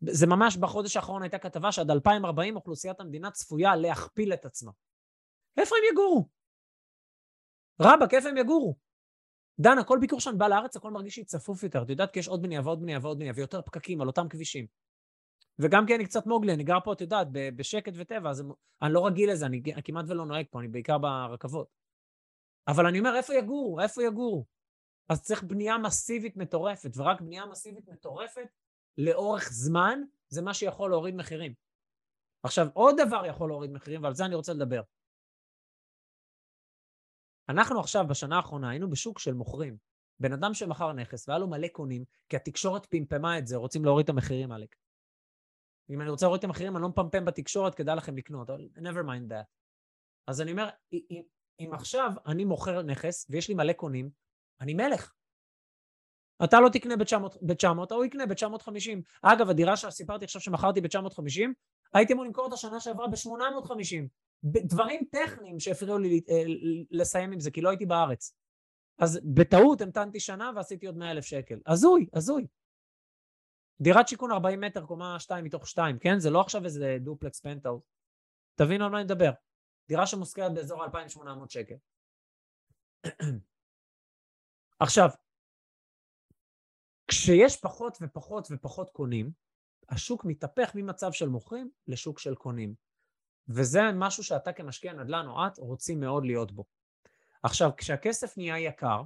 זה ממש בחודש האחרון הייתה כתבה שעד 2040 אוכלוסיית המדינה צפויה להכפיל את עצמה. איפה הם יגורו? רבאק, איפה הם יגורו? דנה, כל ביקור שאני בא לארץ, הכל מרגיש לי צפוף יותר. את יודעת, כי יש עוד בנייה ועוד בנייה ועוד בנייה, ויותר פקקים על אותם כבישים. וגם כי אני קצת מוגלי, אני גר פה, את יודעת, בשקט וטבע, אז אני לא רגיל לזה, אני כמעט ולא נוהג פה, אני בעיקר ברכבות. אבל אני אומר, איפה יגורו? איפה יגורו? אז צריך בנייה מסיבית מטורפת, ורק בנייה מסיבית מטורפת לאורך זמן, זה מה שיכול להוריד מחירים. עכשיו, עוד דבר יכול להוריד מחירים, ועל זה אני רוצה לדבר. אנחנו עכשיו, בשנה האחרונה, היינו בשוק של מוכרים. בן אדם שמכר נכס והיה לו מלא קונים, כי התקשורת פמפמה את זה, רוצים להוריד את המחירים, עלק. אם אני רוצה להוריד את המחירים, אני לא מפמפם בתקשורת, כדאי לכם לקנות, אבל never mind that. אז אני אומר, אם, עכשיו אני מוכר נכס ויש לי מלא קונים, אני מלך. אתה לא תקנה ב-900, הוא יקנה ב-950. אגב, הדירה שסיפרתי עכשיו שמכרתי ב-950, הייתי אמור למכור אותה שנה שעברה ב-850. דברים טכניים שהפריעו לי אה, לסיים עם זה, כי לא הייתי בארץ. אז בטעות המתנתי שנה ועשיתי עוד 100 אלף שקל. הזוי, הזוי. דירת שיכון 40 מטר, קומה 2 מתוך 2, כן? זה לא עכשיו איזה דופלקס פנטאוס. תבינו על מה אני מדבר. דירה שמושכרת באזור 2,800 שקל. עכשיו, כשיש פחות ופחות ופחות קונים, השוק מתהפך ממצב של מוכרים לשוק של קונים. וזה משהו שאתה כמשקיע נדל"ן או את רוצים מאוד להיות בו. עכשיו, כשהכסף נהיה יקר,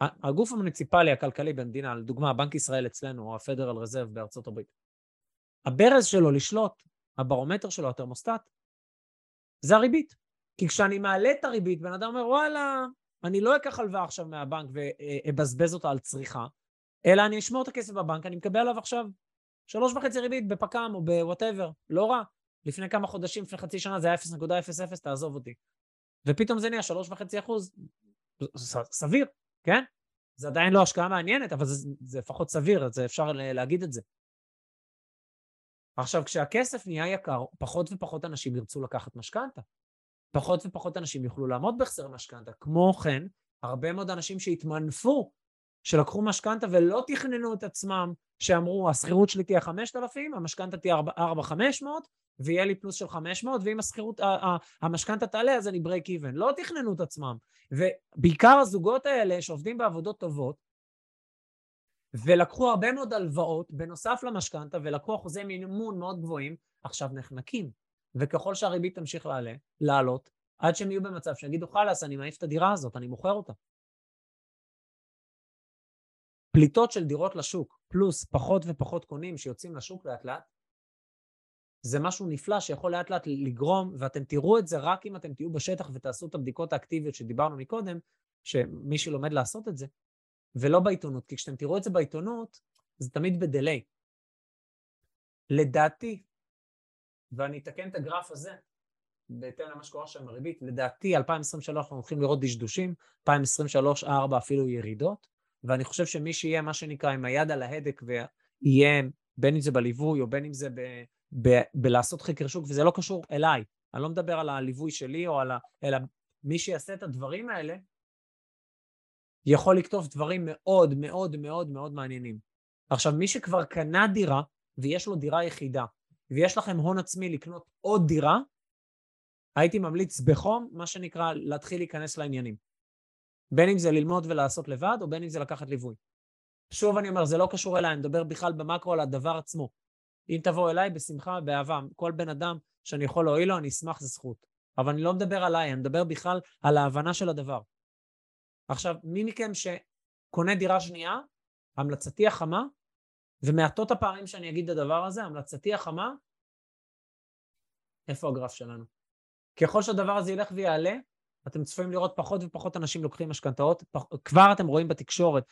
הגוף המוניציפלי הכלכלי במדינה, לדוגמה, בנק ישראל אצלנו, או הפדרל רזרב בארצות הברית, הברז שלו לשלוט, הברומטר שלו, התרמוסטט, זה הריבית. כי כשאני מעלה את הריבית, בן אדם אומר, וואלה, אני לא אקח הלוואה עכשיו מהבנק ואבזבז אותה על צריכה, אלא אני אשמור את הכסף בבנק, אני מקבל עליו עכשיו שלוש וחצי ריבית בפק"ם או בוואטאבר, לא רע. לפני כמה חודשים, לפני חצי שנה זה היה 0.00, תעזוב אותי. ופתאום זה נהיה שלוש וחצי אחוז, סביר, כן? זה עדיין לא השקעה מעניינת, אבל זה, זה לפחות סביר, זה אפשר להגיד את זה. עכשיו, כשהכסף נהיה יקר, פחות ופחות אנשים ירצו לקחת משכנתה. פחות ופחות אנשים יוכלו לעמוד בהחזר משכנתה. כמו כן, הרבה מאוד אנשים שהתמנפו, שלקחו משכנתה ולא תכננו את עצמם, שאמרו, השכירות שלי תהיה 5,000, המשכנתה תהיה 4,500, ויהיה לי פלוס של 500, ואם השכירות, המשכנתה תעלה, אז אני break even. לא תכננו את עצמם. ובעיקר הזוגות האלה שעובדים בעבודות טובות, ולקחו הרבה מאוד הלוואות בנוסף למשכנתה, ולקחו אחוזי מימון מאוד גבוהים, עכשיו נחנקים. וככל שהריבית תמשיך לעלה, לעלות, עד שהם יהיו במצב שיגידו, חלאס, אני מעיף את הדירה הזאת, אני מוכר אותה. פליטות של דירות לשוק, פלוס פחות ופחות קונים שיוצאים לשוק לאט לאט, זה משהו נפלא שיכול לאט לאט לגרום, ואתם תראו את זה רק אם אתם תהיו בשטח ותעשו את הבדיקות האקטיביות שדיברנו מקודם, שמי שלומד לעשות את זה, ולא בעיתונות, כי כשאתם תראו את זה בעיתונות, זה תמיד בדיליי. לדעתי, ואני אתקן את הגרף הזה, בהתאם למה שקורה שם בריבית, לדעתי 2023 אנחנו הולכים לראות דשדושים, 2023-2024 אפילו ירידות, ואני חושב שמי שיהיה, מה שנקרא, עם היד על ההדק ויהיה, בין אם זה בליווי או בין אם זה ב, ב, בלעשות חקר שוק, וזה לא קשור אליי, אני לא מדבר על הליווי שלי או על ה... אלא מי שיעשה את הדברים האלה, יכול לכתוב דברים מאוד מאוד מאוד מאוד מעניינים. עכשיו, מי שכבר קנה דירה, ויש לו דירה יחידה, ויש לכם הון עצמי לקנות עוד דירה, הייתי ממליץ בחום, מה שנקרא, להתחיל להיכנס לעניינים. בין אם זה ללמוד ולעשות לבד, או בין אם זה לקחת ליווי. שוב אני אומר, זה לא קשור אליי, אני מדבר בכלל במקרו על הדבר עצמו. אם תבוא אליי, בשמחה, באהבה. כל בן אדם שאני יכול להועיל לו, אני אשמח, זו זכות. אבל אני לא מדבר עליי, אני מדבר בכלל על ההבנה של הדבר. עכשיו, מי מכם שקונה דירה שנייה, המלצתי החמה, ומעטות הפעמים שאני אגיד את הדבר הזה, המלצתי החמה, איפה הגרף שלנו? ככל שהדבר הזה ילך ויעלה, אתם צפויים לראות פחות ופחות אנשים לוקחים משכנתאות. כבר אתם רואים בתקשורת,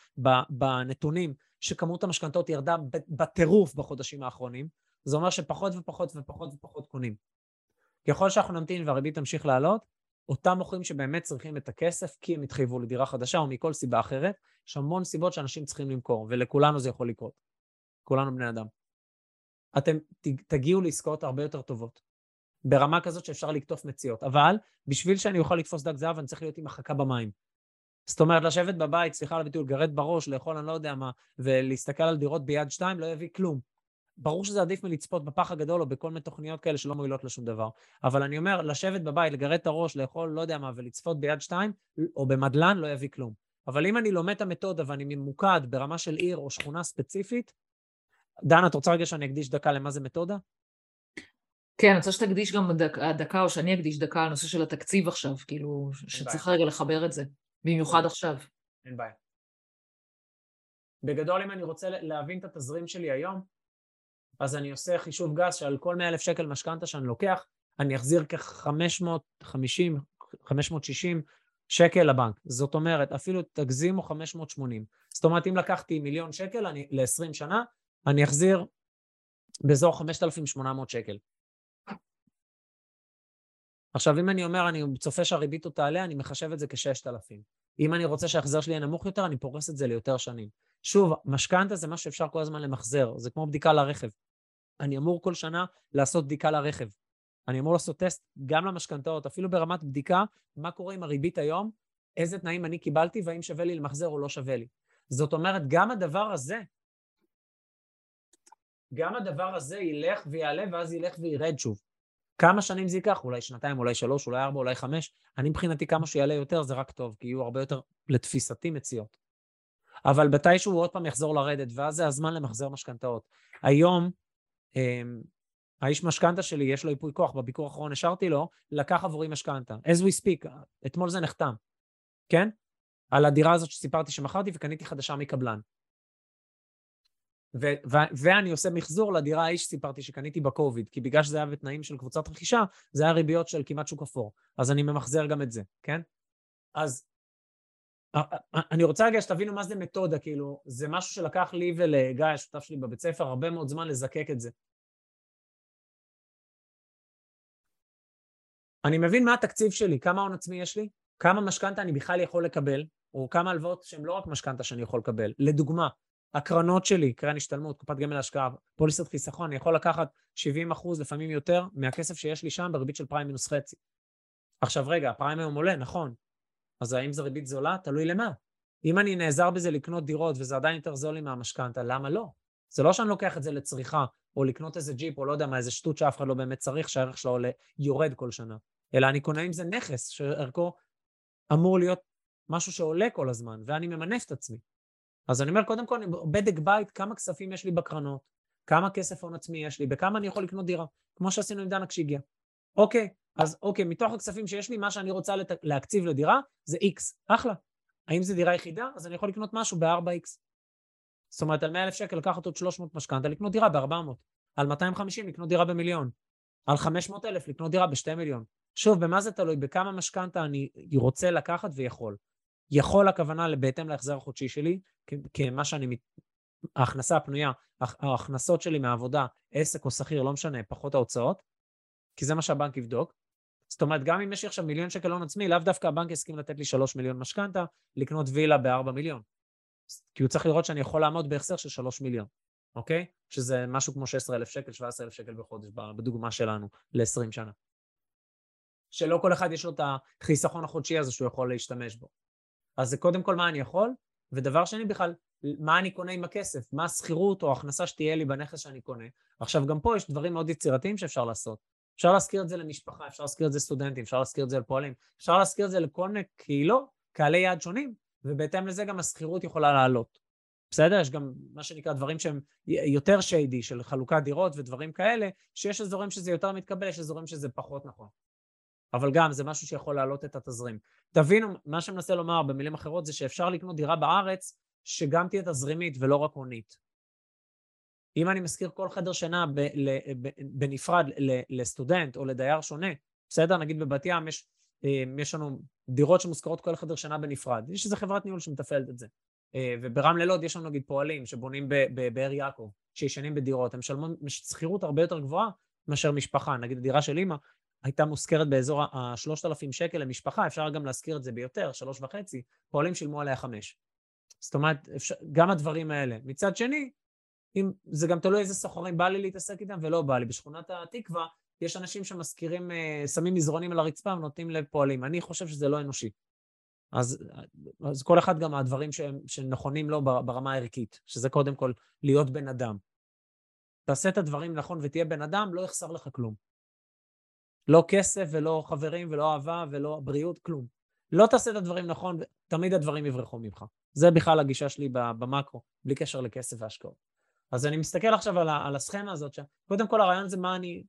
בנתונים, שכמות המשכנתאות ירדה בטירוף בחודשים האחרונים. זה אומר שפחות ופחות ופחות ופחות קונים. ככל שאנחנו נמתין והריבית תמשיך לעלות, אותם מוכרים שבאמת צריכים את הכסף כי הם התחייבו לדירה חדשה או מכל סיבה אחרת, יש המון סיבות שאנשים צריכים למכור, ולכולנו זה יכול לקרות. כולנו בני אדם. אתם תגיעו לעסקאות הרבה יותר טובות, ברמה כזאת שאפשר לקטוף מציאות. אבל בשביל שאני אוכל לתפוס דג זהב, אני צריך להיות עם החכה במים. זאת אומרת, לשבת בבית, סליחה על הביטוי, לגרד בראש, לאכול אני לא יודע מה, ולהסתכל על דירות ביד שתיים, לא יביא כלום. ברור שזה עדיף מלצפות בפח הגדול או בכל מיני תוכניות כאלה שלא מועילות לשום דבר. אבל אני אומר, לשבת בבית, לגרד את הראש, לאכול לא יודע מה, ולצפות ביד שתיים, או במדלן, לא יביא כלום. אבל אם אני לומד את המתודה ואני ממוקד ברמה של עיר או שכונה ספציפית, דנה, את רוצה רגע שאני אקדיש דקה למה זה מתודה? כן, אני רוצה שתקדיש גם דקה, דקה, או שאני אקדיש דקה על הנושא של התקציב עכשיו, כאילו, שצריך רגע לחבר את זה, במיוחד עכשיו. אין בעיה. בגדול, אם אני רוצה להבין את התזרים שלי היום, אז אני עושה חישוב גס שעל כל 100 אלף שקל משכנתה שאני לוקח, אני אחזיר כ-550, 560 שקל לבנק. זאת אומרת, אפילו תגזימו 580. זאת אומרת, אם לקחתי מיליון שקל ל-20 שנה, אני אחזיר באזור 5,800 שקל. עכשיו, אם אני אומר, אני צופה שהריבית עוד תעלה, אני מחשב את זה כ-6,000. אם אני רוצה שההחזר שלי יהיה נמוך יותר, אני פורס את זה ליותר שנים. שוב, משכנתה זה מה שאפשר כל הזמן למחזר, זה כמו בדיקה לרכב. אני אמור כל שנה לעשות בדיקה לרכב. אני אמור לעשות טסט גם למשכנתאות, אפילו ברמת בדיקה, מה קורה עם הריבית היום, איזה תנאים אני קיבלתי והאם שווה לי למחזר או לא שווה לי. זאת אומרת, גם הדבר הזה, גם הדבר הזה ילך ויעלה ואז ילך וירד שוב. כמה שנים זה ייקח? אולי שנתיים, אולי שלוש, אולי ארבע, אולי חמש. אני מבחינתי כמה שיעלה יותר זה רק טוב, כי יהיו הרבה יותר, לתפיסתי, מציאות. אבל מתישהו הוא עוד פעם יחזור לרדת, ואז זה הזמן למחזר משכנתאות. היום, אמ, האיש משכנתה שלי, יש לו ייפוי כוח, בביקור האחרון השארתי לו, לקח עבורי משכנתה. as we speak, אתמול זה נחתם, כן? על הדירה הזאת שסיפרתי שמכרתי וקניתי חדשה מקבלן. ו- ו- ואני עושה מחזור לדירה ההיא שסיפרתי שקניתי בקוביד, כי בגלל שזה היה בתנאים של קבוצת רכישה, זה היה ריביות של כמעט שוק אפור. אז אני ממחזר גם את זה, כן? אז אני רוצה רגע שתבינו מה זה מתודה, כאילו, זה משהו שלקח לי ולגיא, השותף שלי בבית ספר, הרבה מאוד זמן לזקק את זה. אני מבין מה התקציב שלי, כמה הון עצמי יש לי, כמה משכנתה אני בכלל יכול לקבל, או כמה הלוואות שהן לא רק משכנתה שאני יכול לקבל. לדוגמה, הקרנות שלי, קרן השתלמות, קופת גמל להשקעה, פוליסת חיסכון, אני יכול לקחת 70 אחוז, לפעמים יותר, מהכסף שיש לי שם בריבית של פריים מינוס חצי. עכשיו רגע, הפריים היום עולה, נכון. אז האם זו ריבית זולה? תלוי למה. אם אני נעזר בזה לקנות דירות וזה עדיין יותר זול לי מהמשכנתה, למה לא? זה לא שאני לוקח את זה לצריכה, או לקנות איזה ג'יפ, או לא יודע מה, איזה שטות שאף אחד לא באמת צריך, שהערך שלו עולה, יורד כל שנה. אלא אני קונה עם זה נכס, שערכו אמור להיות משהו שעולה כל הזמן, ואני ממנף את עצמי. אז אני אומר, קודם כל, בדק בית, כמה כספים יש לי בקרנות, כמה כסף הון עצמי יש לי, בכמה אני יכול לקנות דירה, כמו שעשינו עם דנה כשהגיע. אוקיי, אז אוקיי, מתוך הכספים שיש לי, מה שאני רוצה לת... להקציב לדירה זה X, אחלה. האם זו דירה יחידה? אז אני יכול לקנות משהו ב-4X. זאת אומרת, על 100 אלף שקל לקחת עוד 300 משכנתה, לקנות דירה ב-400. על 250 לקנות דירה במיליון. על 500 אלף לקנות דירה ב-2 מיליון. שוב, במה זה תלוי? בכמה משכנתה אני רוצה לקחת ויכול. יכול הכוונה בהתאם להחזר החודשי שלי, כמה שאני, ההכנסה הפנויה, ההכנסות שלי מהעבודה, עסק או שכיר, לא משנה, פחות ההוצאות, כי זה מה שהבנק יבדוק. זאת אומרת, גם אם יש לי עכשיו מיליון שקל הון עצמי, לאו דווקא הבנק יסכים לתת לי שלוש מיליון משכנתה, לקנות וילה בארבע מיליון. כי הוא צריך לראות שאני יכול לעמוד בהחזר של 3 מיליון, אוקיי? שזה משהו כמו 16,000 שקל, 17,000 שקל בחודש, בדוגמה שלנו, ל-20 שנה. שלא כל אחד יש לו את החיסכון החודשי הזה שהוא יכול להשתמש בו. אז זה קודם כל מה אני יכול, ודבר שני בכלל, מה אני קונה עם הכסף, מה השכירות או ההכנסה שתהיה לי בנכס שאני קונה. עכשיו, גם פה יש דברים מאוד יצירתיים שאפשר לעשות. אפשר להזכיר את זה למשפחה, אפשר להזכיר את זה לסטודנטים, אפשר להזכיר את זה לפועלים, אפשר להזכיר את זה לכל מיני קהילות, קהלי יעד שונים, ובהתאם לזה גם השכירות יכולה לעלות. בסדר? יש גם מה שנקרא דברים שהם יותר שיידי, של חלוקת דירות ודברים כאלה, שיש אזורים שזה יותר מתקבל, יש אזורים שזה פחות נכון. אבל גם זה משהו שיכול להעלות את התזרים. תבינו, מה שאני מנסה לומר במילים אחרות זה שאפשר לקנות דירה בארץ שגם תהיה תזרימית ולא רק הונית. אם אני מזכיר כל חדר שינה ב, ל, ב, בנפרד ל, לסטודנט או לדייר שונה, בסדר? נגיד בבת ים יש, אה, יש לנו דירות שמושכרות כל חדר שינה בנפרד. יש איזו חברת ניהול שמתפעלת את זה. אה, וברמלה לוד יש לנו נגיד פועלים שבונים בבאר יעקב, שישנים בדירות, הם משלמים שכירות הרבה יותר גבוהה מאשר משפחה. נגיד הדירה של אימא הייתה מושכרת באזור ה-3,000 שקל למשפחה, אפשר גם להשכיר את זה ביותר, שלוש וחצי, פועלים שילמו עליה חמש. זאת אומרת, אפשר, גם הדברים האלה. מצד שני, אם, זה גם תלוי איזה סוחרים בא לי להתעסק איתם ולא בא לי. בשכונת התקווה יש אנשים שמשכירים, אה, שמים מזרונים על הרצפה ונותנים לפועלים. אני חושב שזה לא אנושי. אז, אז כל אחד גם הדברים שהם, שנכונים לו ברמה הערכית, שזה קודם כל להיות בן אדם. תעשה את הדברים נכון ותהיה בן אדם, לא יחסר לך כלום. לא כסף ולא חברים ולא אהבה ולא בריאות, כלום. לא תעשה את הדברים נכון, תמיד הדברים יברחו ממך. זה בכלל הגישה שלי במקרו, בלי קשר לכסף והשקעות. אז אני מסתכל עכשיו על, על הסכמה הזאת, שקודם כל הרעיון זה מה אני...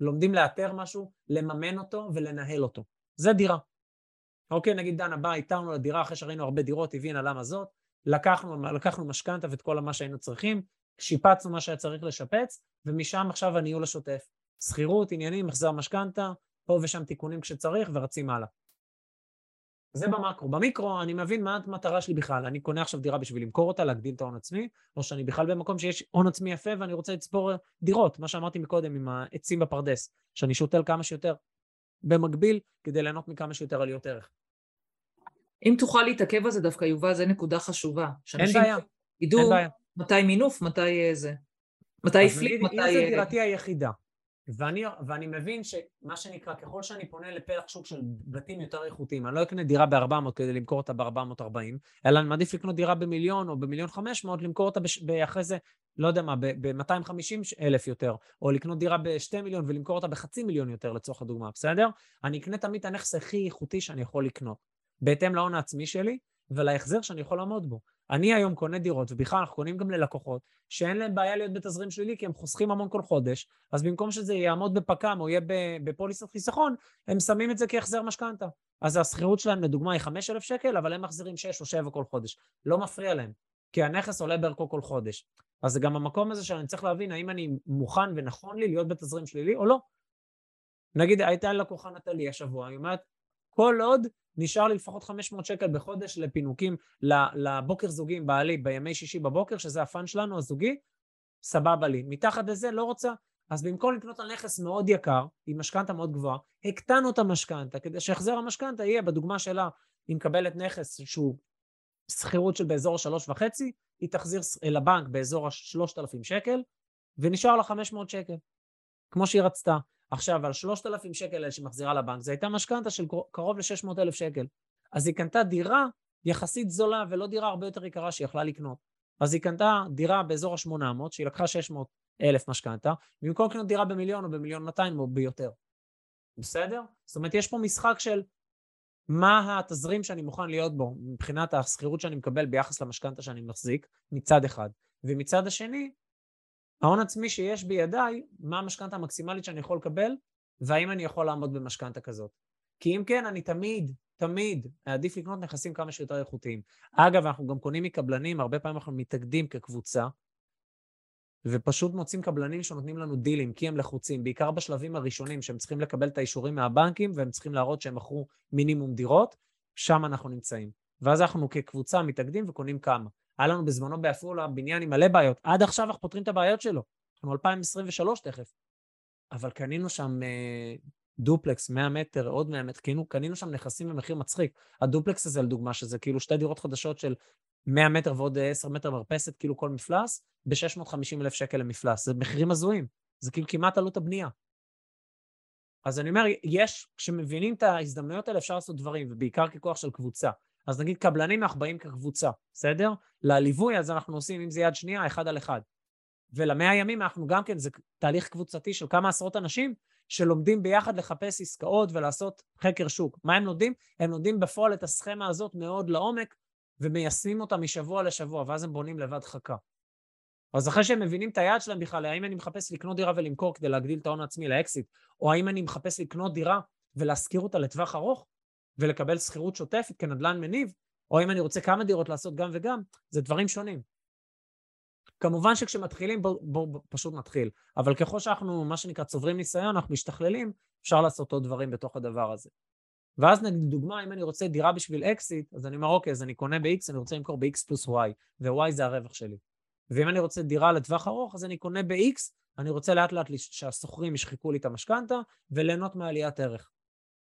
לומדים לאתר משהו, לממן אותו ולנהל אותו. זה דירה. אוקיי, נגיד דנה באה איתנו לדירה אחרי שראינו הרבה דירות, הבינה למה זאת, לקחנו, לקחנו משכנתה ואת כל מה שהיינו צריכים, שיפצנו מה שהיה צריך לשפץ, ומשם עכשיו הניהול השוטף. שכירות, עניינים, החזר משכנתה, פה ושם תיקונים כשצריך ורצים הלאה. זה במקרו. במיקרו אני מבין מה המטרה שלי בכלל. אני קונה עכשיו דירה בשביל למכור אותה, להגדיל את ההון עצמי, או שאני בכלל במקום שיש הון עצמי יפה ואני רוצה לצפור דירות, מה שאמרתי מקודם עם העצים בפרדס, שאני שותל כמה שיותר במקביל כדי ליהנות מכמה שיותר עליות ערך. אם תוכל להתעכב על זה דווקא, יובל, זו נקודה חשובה. אין בעיה. ידעו מתי מינוף, מתי אה, זה. מתי הפליט, מתי... אם זו דירתי היחידה, ואני, ואני מבין שמה שנקרא, ככל שאני פונה לפלח שוק של בתים יותר איכותיים, אני לא אקנה דירה ב-400 כדי למכור אותה ב-440, אלא אני מעדיף לקנות דירה במיליון או במיליון 500, למכור אותה בש... אחרי זה, לא יודע מה, ב-250 אלף יותר, או לקנות דירה ב-2 מיליון ולמכור אותה בחצי מיליון יותר לצורך הדוגמה, בסדר? אני אקנה תמיד את הנכס הכי איכותי שאני יכול לקנות, בהתאם להון העצמי שלי ולהחזר שאני יכול לעמוד בו. אני היום קונה דירות, ובכלל אנחנו קונים גם ללקוחות, שאין להם בעיה להיות בתזרים שלילי, כי הם חוסכים המון כל חודש, אז במקום שזה יעמוד בפק"ם או יהיה בפוליסת חיסכון, הם שמים את זה כהחזר משכנתה. אז השכירות שלהם לדוגמה היא 5,000 שקל, אבל הם מחזירים 6 או 7 כל חודש. לא מפריע להם, כי הנכס עולה בערכו כל חודש. אז זה גם המקום הזה שאני צריך להבין האם אני מוכן ונכון לי להיות בתזרים שלילי או לא. נגיד הייתה לקוחה נטלי השבוע, היא אומרת, כל עוד נשאר לי לפחות 500 שקל בחודש לפינוקים לבוקר זוגי עם בעלי בימי שישי בבוקר, שזה הפאן שלנו הזוגי, סבבה לי. מתחת לזה לא רוצה, אז במקום לקנות על נכס מאוד יקר, עם משכנתה מאוד גבוהה, הקטנו את המשכנתה, כדי שהחזר המשכנתה יהיה, בדוגמה שלה, היא מקבלת נכס שהוא שכירות של באזור השלוש וחצי, היא תחזיר לבנק באזור השלושת אלפים שקל, ונשאר לה 500 שקל, כמו שהיא רצתה. עכשיו, על 3,000 שקל האלה שמחזירה לבנק, זו הייתה משכנתה של קרוב ל-600,000 שקל. אז היא קנתה דירה יחסית זולה ולא דירה הרבה יותר יקרה שהיא יכלה לקנות. אז היא קנתה דירה באזור ה-800, שהיא לקחה 600,000 משכנתה, במקום לקנות דירה במיליון או במיליון 200 או ביותר. בסדר? זאת אומרת, יש פה משחק של מה התזרים שאני מוכן להיות בו מבחינת השכירות שאני מקבל ביחס למשכנתה שאני מחזיק, מצד אחד. ומצד השני, ההון עצמי שיש בידיי, מה המשכנתה המקסימלית שאני יכול לקבל, והאם אני יכול לעמוד במשכנתה כזאת. כי אם כן, אני תמיד, תמיד אעדיף לקנות נכסים כמה שיותר איכותיים. אגב, אנחנו גם קונים מקבלנים, הרבה פעמים אנחנו מתאגדים כקבוצה, ופשוט מוצאים קבלנים שנותנים לנו דילים, כי הם לחוצים, בעיקר בשלבים הראשונים, שהם צריכים לקבל את האישורים מהבנקים, והם צריכים להראות שהם מכרו מינימום דירות, שם אנחנו נמצאים. ואז אנחנו כקבוצה מתאגדים וקונים כמה. היה לנו בזמנו בעפולה בניין עם מלא בעיות. עד עכשיו אנחנו פותרים את הבעיות שלו. אנחנו 2023 תכף. אבל קנינו שם אה, דופלקס, 100 מטר, עוד 100 מטר, קנינו, קנינו שם נכסים במחיר מצחיק. הדופלקס הזה, לדוגמה, שזה כאילו שתי דירות חדשות של 100 מטר ועוד 10 מטר מרפסת, כאילו כל מפלס, ב-650 אלף שקל למפלס. זה מחירים הזויים, זה כאילו כמעט עלות הבנייה. אז אני אומר, יש, כשמבינים את ההזדמנויות האלה אפשר לעשות דברים, ובעיקר ככוח של קבוצה. אז נגיד קבלנים אנחנו באים כקבוצה, בסדר? לליווי אז אנחנו עושים, אם זה יד שנייה, אחד על אחד. ולמאה ימים אנחנו גם כן, זה תהליך קבוצתי של כמה עשרות אנשים שלומדים ביחד לחפש עסקאות ולעשות חקר שוק. מה הם לומדים? הם לומדים בפועל את הסכמה הזאת מאוד לעומק ומיישמים אותה משבוע לשבוע, ואז הם בונים לבד חכה. אז אחרי שהם מבינים את היעד שלהם בכלל, האם אני מחפש לקנות דירה ולמכור כדי להגדיל את ההון העצמי לאקזיט, או האם אני מחפש לקנות דירה ולהשכיר אותה לטווח ארוך ולקבל שכירות שוטפת כנדל"ן מניב, או האם אני רוצה כמה דירות לעשות גם וגם, זה דברים שונים. כמובן שכשמתחילים, בואו בוא, בוא, פשוט נתחיל. אבל ככל שאנחנו, מה שנקרא, צוברים ניסיון, אנחנו משתכללים, אפשר לעשות עוד דברים בתוך הדבר הזה. ואז נגיד, דוגמה, אם אני רוצה דירה בשביל אקזיט, אז אני אומר, אוקיי, אז אני קונה ב-X, אני רוצה למכור ב-X פלוס Y, ו-Y זה הרווח שלי. ואם אני רוצה דירה לטווח ארוך, אז אני קונה ב-X, אני רוצה לאט לאט שהשוכרים ישחקו לי את המשכנתה, וליהנות מעליית ערך.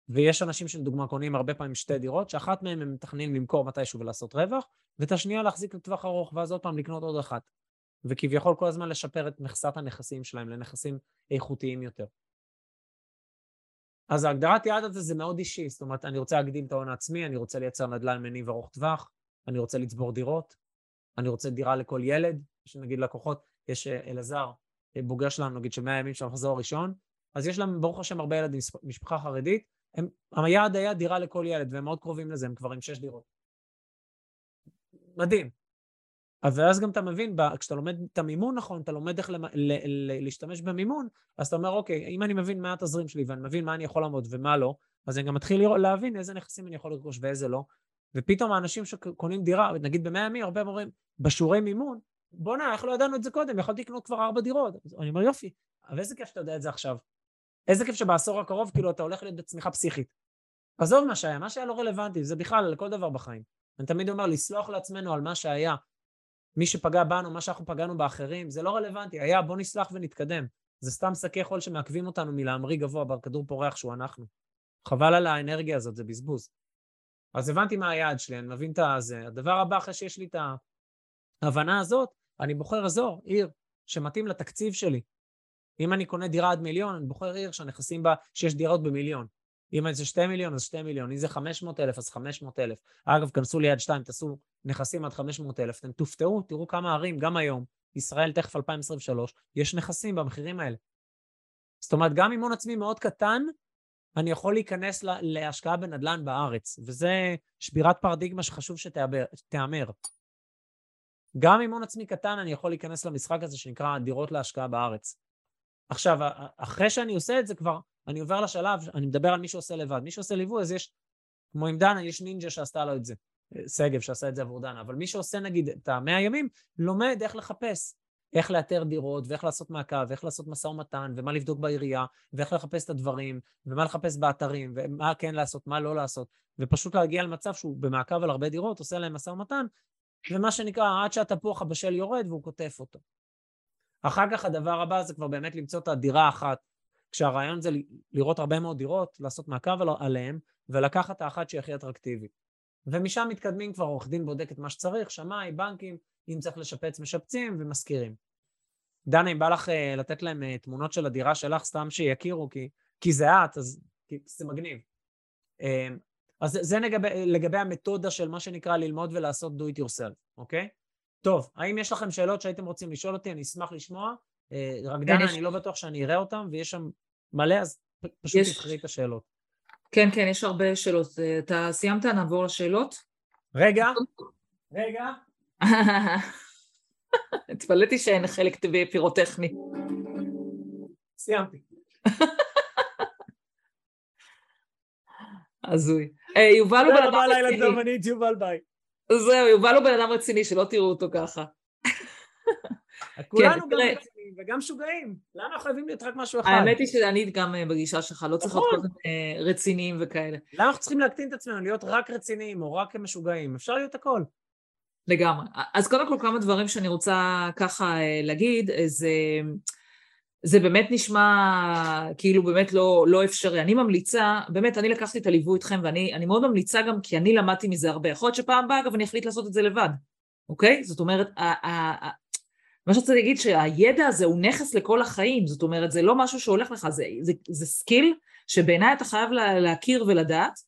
ויש אנשים שלדוגמה קונים הרבה פעמים שתי דירות, שאחת מהן הם מתכננים למכור מתישהו ולעשות רווח, ואת השנייה להחזיק לטווח ארוך, ואז עוד פעם לקנות עוד אחת. וכביכול כל הזמן לשפר את מכסת הנכסים שלהם לנכסים איכותיים יותר. אז ההגדרת יעד הזה זה מאוד אישי, זאת אומרת, אני רוצה להגדיל את ההון העצמי, אני רוצה לייצר נדל"ן מניב ארוך טווח, אני רוצה לצבור דירות, אני רוצה דירה לכל ילד, יש נגיד לקוחות, יש אה, אלעזר, אה, בוגר שלנו, נגיד של 100 ימים של המחזור הראשון, אז יש להם ברוך השם הרבה ילדים, משפחה חרדית, הם, היעד היה דירה לכל ילד, והם מאוד קרובים לזה, הם כבר עם שש דירות. מדהים. אבל אז גם אתה מבין, כשאתה לומד את המימון נכון, אתה לומד איך למ... ל... ל... להשתמש במימון, אז אתה אומר, אוקיי, אם אני מבין מה התזרים שלי ואני מבין מה אני יכול לעמוד ומה לא, אז אני גם מתחיל להבין איזה נכסים אני יכול לרכוש ואיזה לא. ופתאום האנשים שקונים דירה, נגיד במאה ימים, הרבה אומרים, בשיעורי מימון, בואנה, איך לא ידענו את זה קודם? יכולתי לקנות כבר ארבע דירות. אני אומר, יופי, אבל איזה כיף שאתה יודע את זה עכשיו. איזה כיף שבעשור הקרוב, כאילו, אתה הולך להיות בצמיחה פסיכית. עזוב מה שהיה, מה שהיה לא רלוונטי, זה בכלל לכל דבר בחיים. אני תמיד אומר, לסלוח לעצמנו על מה שהיה, מי שפגע בנו, מה שאנחנו פגענו באחרים, זה לא רלוונטי. היה, בוא נסלח ונתקדם. זה סתם שקי חול שמעכבים אותנו מלהמריא גבוה בכדור פורח שהוא אנחנו. חבל על האנרגיה הזאת, זה בזבוז. אז הבנתי מה היעד שלי, אני מבין את זה. הדבר הבא, אחרי שיש לי את ההבנה הזאת, אני בוחר אזור, עיר, שמתאים לתקציב שלי. אם אני קונה דירה עד מיליון, אני בוחר עיר שהנכסים בה, שיש דירות במיליון. אם זה שתי מיליון, אז שתי מיליון. אם זה חמש מאות אלף, אז חמש מאות אלף. אגב, כנסו ליד שתיים, תעשו נכסים עד חמש מאות אלף. אתם תופתעו, תראו כמה ערים, גם היום, ישראל תכף 2023, יש נכסים במחירים האלה. זאת אומרת, גם עם הון עצמי מאוד קטן, אני יכול להיכנס לה, להשקעה בנדל"ן בארץ, וזה שבירת פרדיגמה שחשוב שתיאמר. גם עם הון עצמי קטן אני יכול להיכנס למשחק הזה שנקרא דירות להשקעה בארץ. עכשיו, אחרי שאני עושה את זה כבר, אני עובר לשלב, אני מדבר על מי שעושה לבד. מי שעושה ליווי, אז יש, כמו עם דנה, יש נינג'ה שעשתה לו את זה. שגב שעשה את זה עבור דנה. אבל מי שעושה נגיד את המאה ימים, לומד איך לחפש. איך לאתר דירות, ואיך לעשות מעקב, ואיך לעשות משא ומתן, ומה לבדוק בעירייה, ואיך לחפש את הדברים, ומה לחפש באתרים, ומה כן לעשות, מה לא לעשות, ופשוט להגיע למצב שהוא במעקב על הרבה דירות, עושה להם משא ומתן, ומה שנקרא, עד שהתפוח הבשל יורד והוא קוטף אותו. אחר כך הדבר הבא זה כבר באמת למצוא את הדירה האחת, כשהרעיון זה לראות הרבה מאוד דירות, לעשות מעקב עליהן, ולקחת את האחת שהיא הכי אטרקטיבית. ומשם מתקדמים כבר, עורך דין בודק את מה שצריך, שמאי, בנקים, אם צריך לשפץ, משפצים ומשכירים. דנה, אם בא לך uh, לתת להם uh, תמונות של הדירה שלך, סתם שיכירו, כי, כי זה את, אז כי זה מגניב. Uh, אז זה לגבי, לגבי המתודה של מה שנקרא ללמוד ולעשות do it yourself, אוקיי? טוב, האם יש לכם שאלות שהייתם רוצים לשאול אותי? אני אשמח לשמוע. Uh, רק דנה, אני לא בטוח שאני אראה אותם, ויש שם מלא, אז פשוט יש... תבחרי את השאלות. כן, כן, יש הרבה שאלות. אתה סיימת? נעבור לשאלות? רגע, רגע. (laughs) התפלאתי שאין חלק פירוטכני. סיימתי. (laughs) הזוי. אה, יובל הוא בן אדם רציני. יובל ביי. זהו, יובל הוא בן אדם רציני, שלא תראו אותו ככה. (laughs) כולנו גם רציניים וגם משוגעים. למה חייבים להיות רק משהו אחד? האמת היא שאני גם אה, בגישה שלך, לא צריך להיות נכון. אה, רציניים וכאלה. למה אנחנו צריכים להקטין את עצמנו, להיות רק רציניים או רק משוגעים? אפשר להיות הכל. לגמרי. אז קודם כל כמה דברים שאני רוצה ככה אה, להגיד, זה, זה באמת נשמע כאילו באמת לא, לא אפשרי. אני ממליצה, באמת, אני לקחתי את הליווי איתכם ואני מאוד ממליצה גם כי אני למדתי מזה הרבה. יכול להיות שפעם הבאה, אגב, אני אחליט לעשות את זה לבד. אוקיי? זאת אומרת, מה שרציתי להגיד שהידע הזה הוא נכס לכל החיים, זאת אומרת זה לא משהו שהולך לך, זה, זה, זה skill שבעיניי אתה חייב להכיר ולדעת,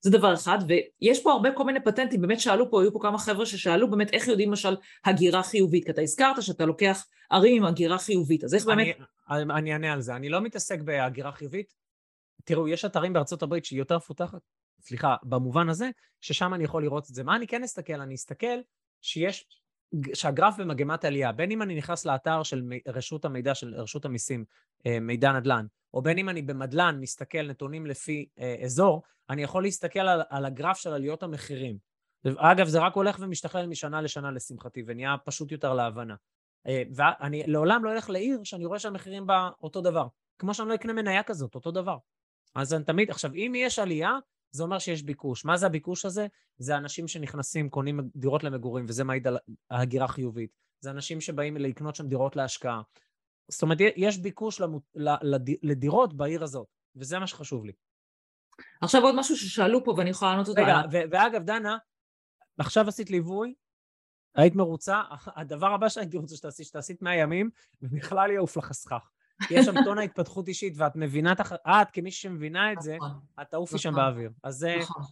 זה דבר אחד, ויש פה הרבה כל מיני פטנטים, באמת שאלו פה, היו פה כמה חבר'ה ששאלו באמת איך יודעים למשל הגירה חיובית, כי אתה הזכרת שאתה לוקח ערים עם הגירה חיובית, אז איך באמת... אני, אני אענה על זה, אני לא מתעסק בהגירה חיובית, תראו, יש אתרים בארצות הברית שהיא יותר מפותחת, סליחה, במובן הזה, ששם אני יכול לראות את זה. מה אני כן אסתכל? אני אסתכל שיש שהגרף במגמת עלייה, בין אם אני נכנס לאתר של רשות המידע של רשות המיסים, אה, מידע נדל"ן, או בין אם אני במדל"ן מסתכל נתונים לפי אה, אזור, אני יכול להסתכל על, על הגרף של עליות המחירים. אגב, זה רק הולך ומשתכלל משנה לשנה לשמחתי, ונהיה פשוט יותר להבנה. אה, ואני לעולם לא אלך לעיר שאני רואה שהמחירים בה אותו דבר. כמו שאני לא אקנה מניה כזאת, אותו דבר. אז אני תמיד, עכשיו, אם יש עלייה, זה אומר שיש ביקוש. מה זה הביקוש הזה? זה אנשים שנכנסים, קונים דירות למגורים, וזה מעיד על הגירה חיובית. זה אנשים שבאים לקנות שם דירות להשקעה. זאת אומרת, יש ביקוש למות, לדירות בעיר הזאת, וזה מה שחשוב לי. עכשיו עוד משהו ששאלו פה ואני יכולה לענות אותה. רגע, ו- ואגב, דנה, עכשיו עשית ליווי, היית מרוצה, הדבר הבא שהייתי רוצה שתעשי, שתעשית 100 ימים, ובכלל יעוף לך הסכך. יש שם טונה התפתחות אישית, ואת מבינה את הח... את, כמי שמבינה את זה, נכון. את תעופי שם נכון. באוויר. אז נכון.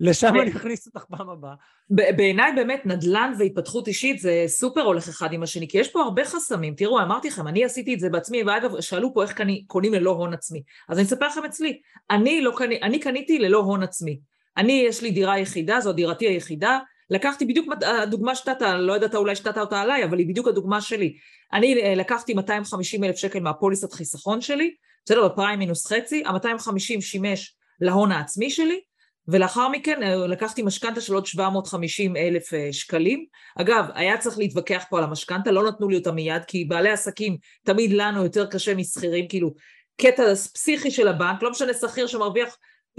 לשם אני אכניס אותך פעם הבאה. בעיניי באמת נדל"ן והתפתחות אישית זה סופר הולך אחד עם השני, כי יש פה הרבה חסמים. תראו, אמרתי לכם, אני עשיתי את זה בעצמי, ואגב, שאלו פה איך קונים ללא הון עצמי. אז אני אספר לכם אצלי, אני, לא קני, אני קניתי ללא הון עצמי. אני, יש לי דירה יחידה, זו דירתי היחידה, לקחתי בדיוק הדוגמה שאתה, לא יודעת אולי שתת אותה עליי, אבל היא בדיוק הדוגמה שלי. אני אה, לקחתי 250 אלף שקל מהפוליסת חיסכון שלי, בסדר, בפריים מינוס חצי, ה-250 שימש להון העצמי שלי, ולאחר מכן אה, לקחתי משכנתה של עוד 750 אלף אה, שקלים. אגב, היה צריך להתווכח פה על המשכנתה, לא נתנו לי אותה מיד, כי בעלי עסקים תמיד לנו יותר קשה משכירים, כאילו קטע פסיכי של הבנק, לא משנה שכיר שמרוויח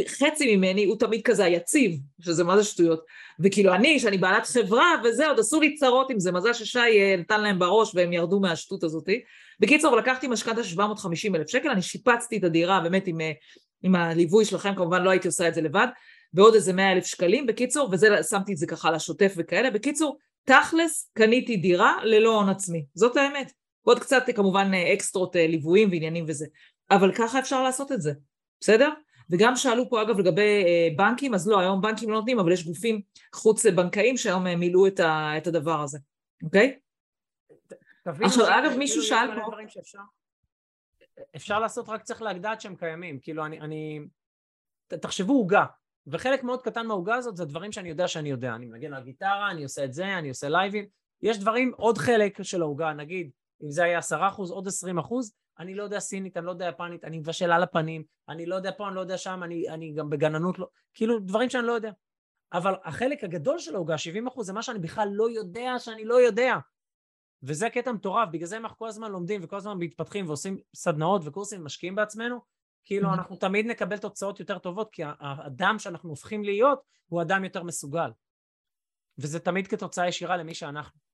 חצי ממני הוא תמיד כזה היציב, שזה מה זה שטויות. וכאילו אני, שאני בעלת חברה וזה, עוד עשו לי צרות עם זה, מזל ששי אה, נתן להם בראש והם ירדו מהשטות הזאתי. בקיצור, לקחתי משכנתה 750 אלף שקל, אני שיפצתי את הדירה באמת עם, אה, עם הליווי שלכם, כמובן לא הייתי עושה את זה לבד, בעוד איזה 100 אלף שקלים, בקיצור, וזה, שמתי את זה ככה לשוטף וכאלה, בקיצור, תכלס קניתי דירה ללא הון עצמי, זאת האמת. ועוד קצת כמובן אה, אקסטרות ליוויים ועניינים וזה, אבל ככה אפשר לעשות את זה, בסדר? וגם שאלו פה אגב לגבי אה, בנקים, אז לא, היום בנקים לא נותנים, אבל יש גופים חוץ בנקאיים שהיום אה, מילאו את, ה, את הדבר הזה, אוקיי? עכשיו, אגב, מישהו שאל פה... אפשר לעשות, רק צריך לדעת שהם קיימים. כאילו, אני... אני... תחשבו עוגה, וחלק מאוד קטן מהעוגה הזאת זה דברים שאני יודע שאני יודע. אני מנגן על גיטרה, אני עושה את זה, אני עושה לייבים. יש דברים, עוד חלק של העוגה, נגיד, אם זה היה עשרה אחוז, עוד עשרים אחוז, אני לא יודע סינית, אני לא יודע יפנית, אני מבשל על הפנים, אני לא יודע פה, אני לא יודע שם, אני, אני גם בגננות לא... כאילו, דברים שאני לא יודע. אבל החלק הגדול של העוגה, 70 אחוז, זה מה שאני בכלל לא יודע שאני לא יודע. וזה קטע מטורף, בגלל זה אנחנו כל הזמן לומדים וכל הזמן מתפתחים ועושים סדנאות וקורסים ומשקיעים בעצמנו, כאילו. אנחנו תמיד נקבל תוצאות יותר טובות, כי האדם שאנחנו הופכים להיות הוא אדם יותר מסוגל. וזה תמיד כתוצאה ישירה למי שאנחנו.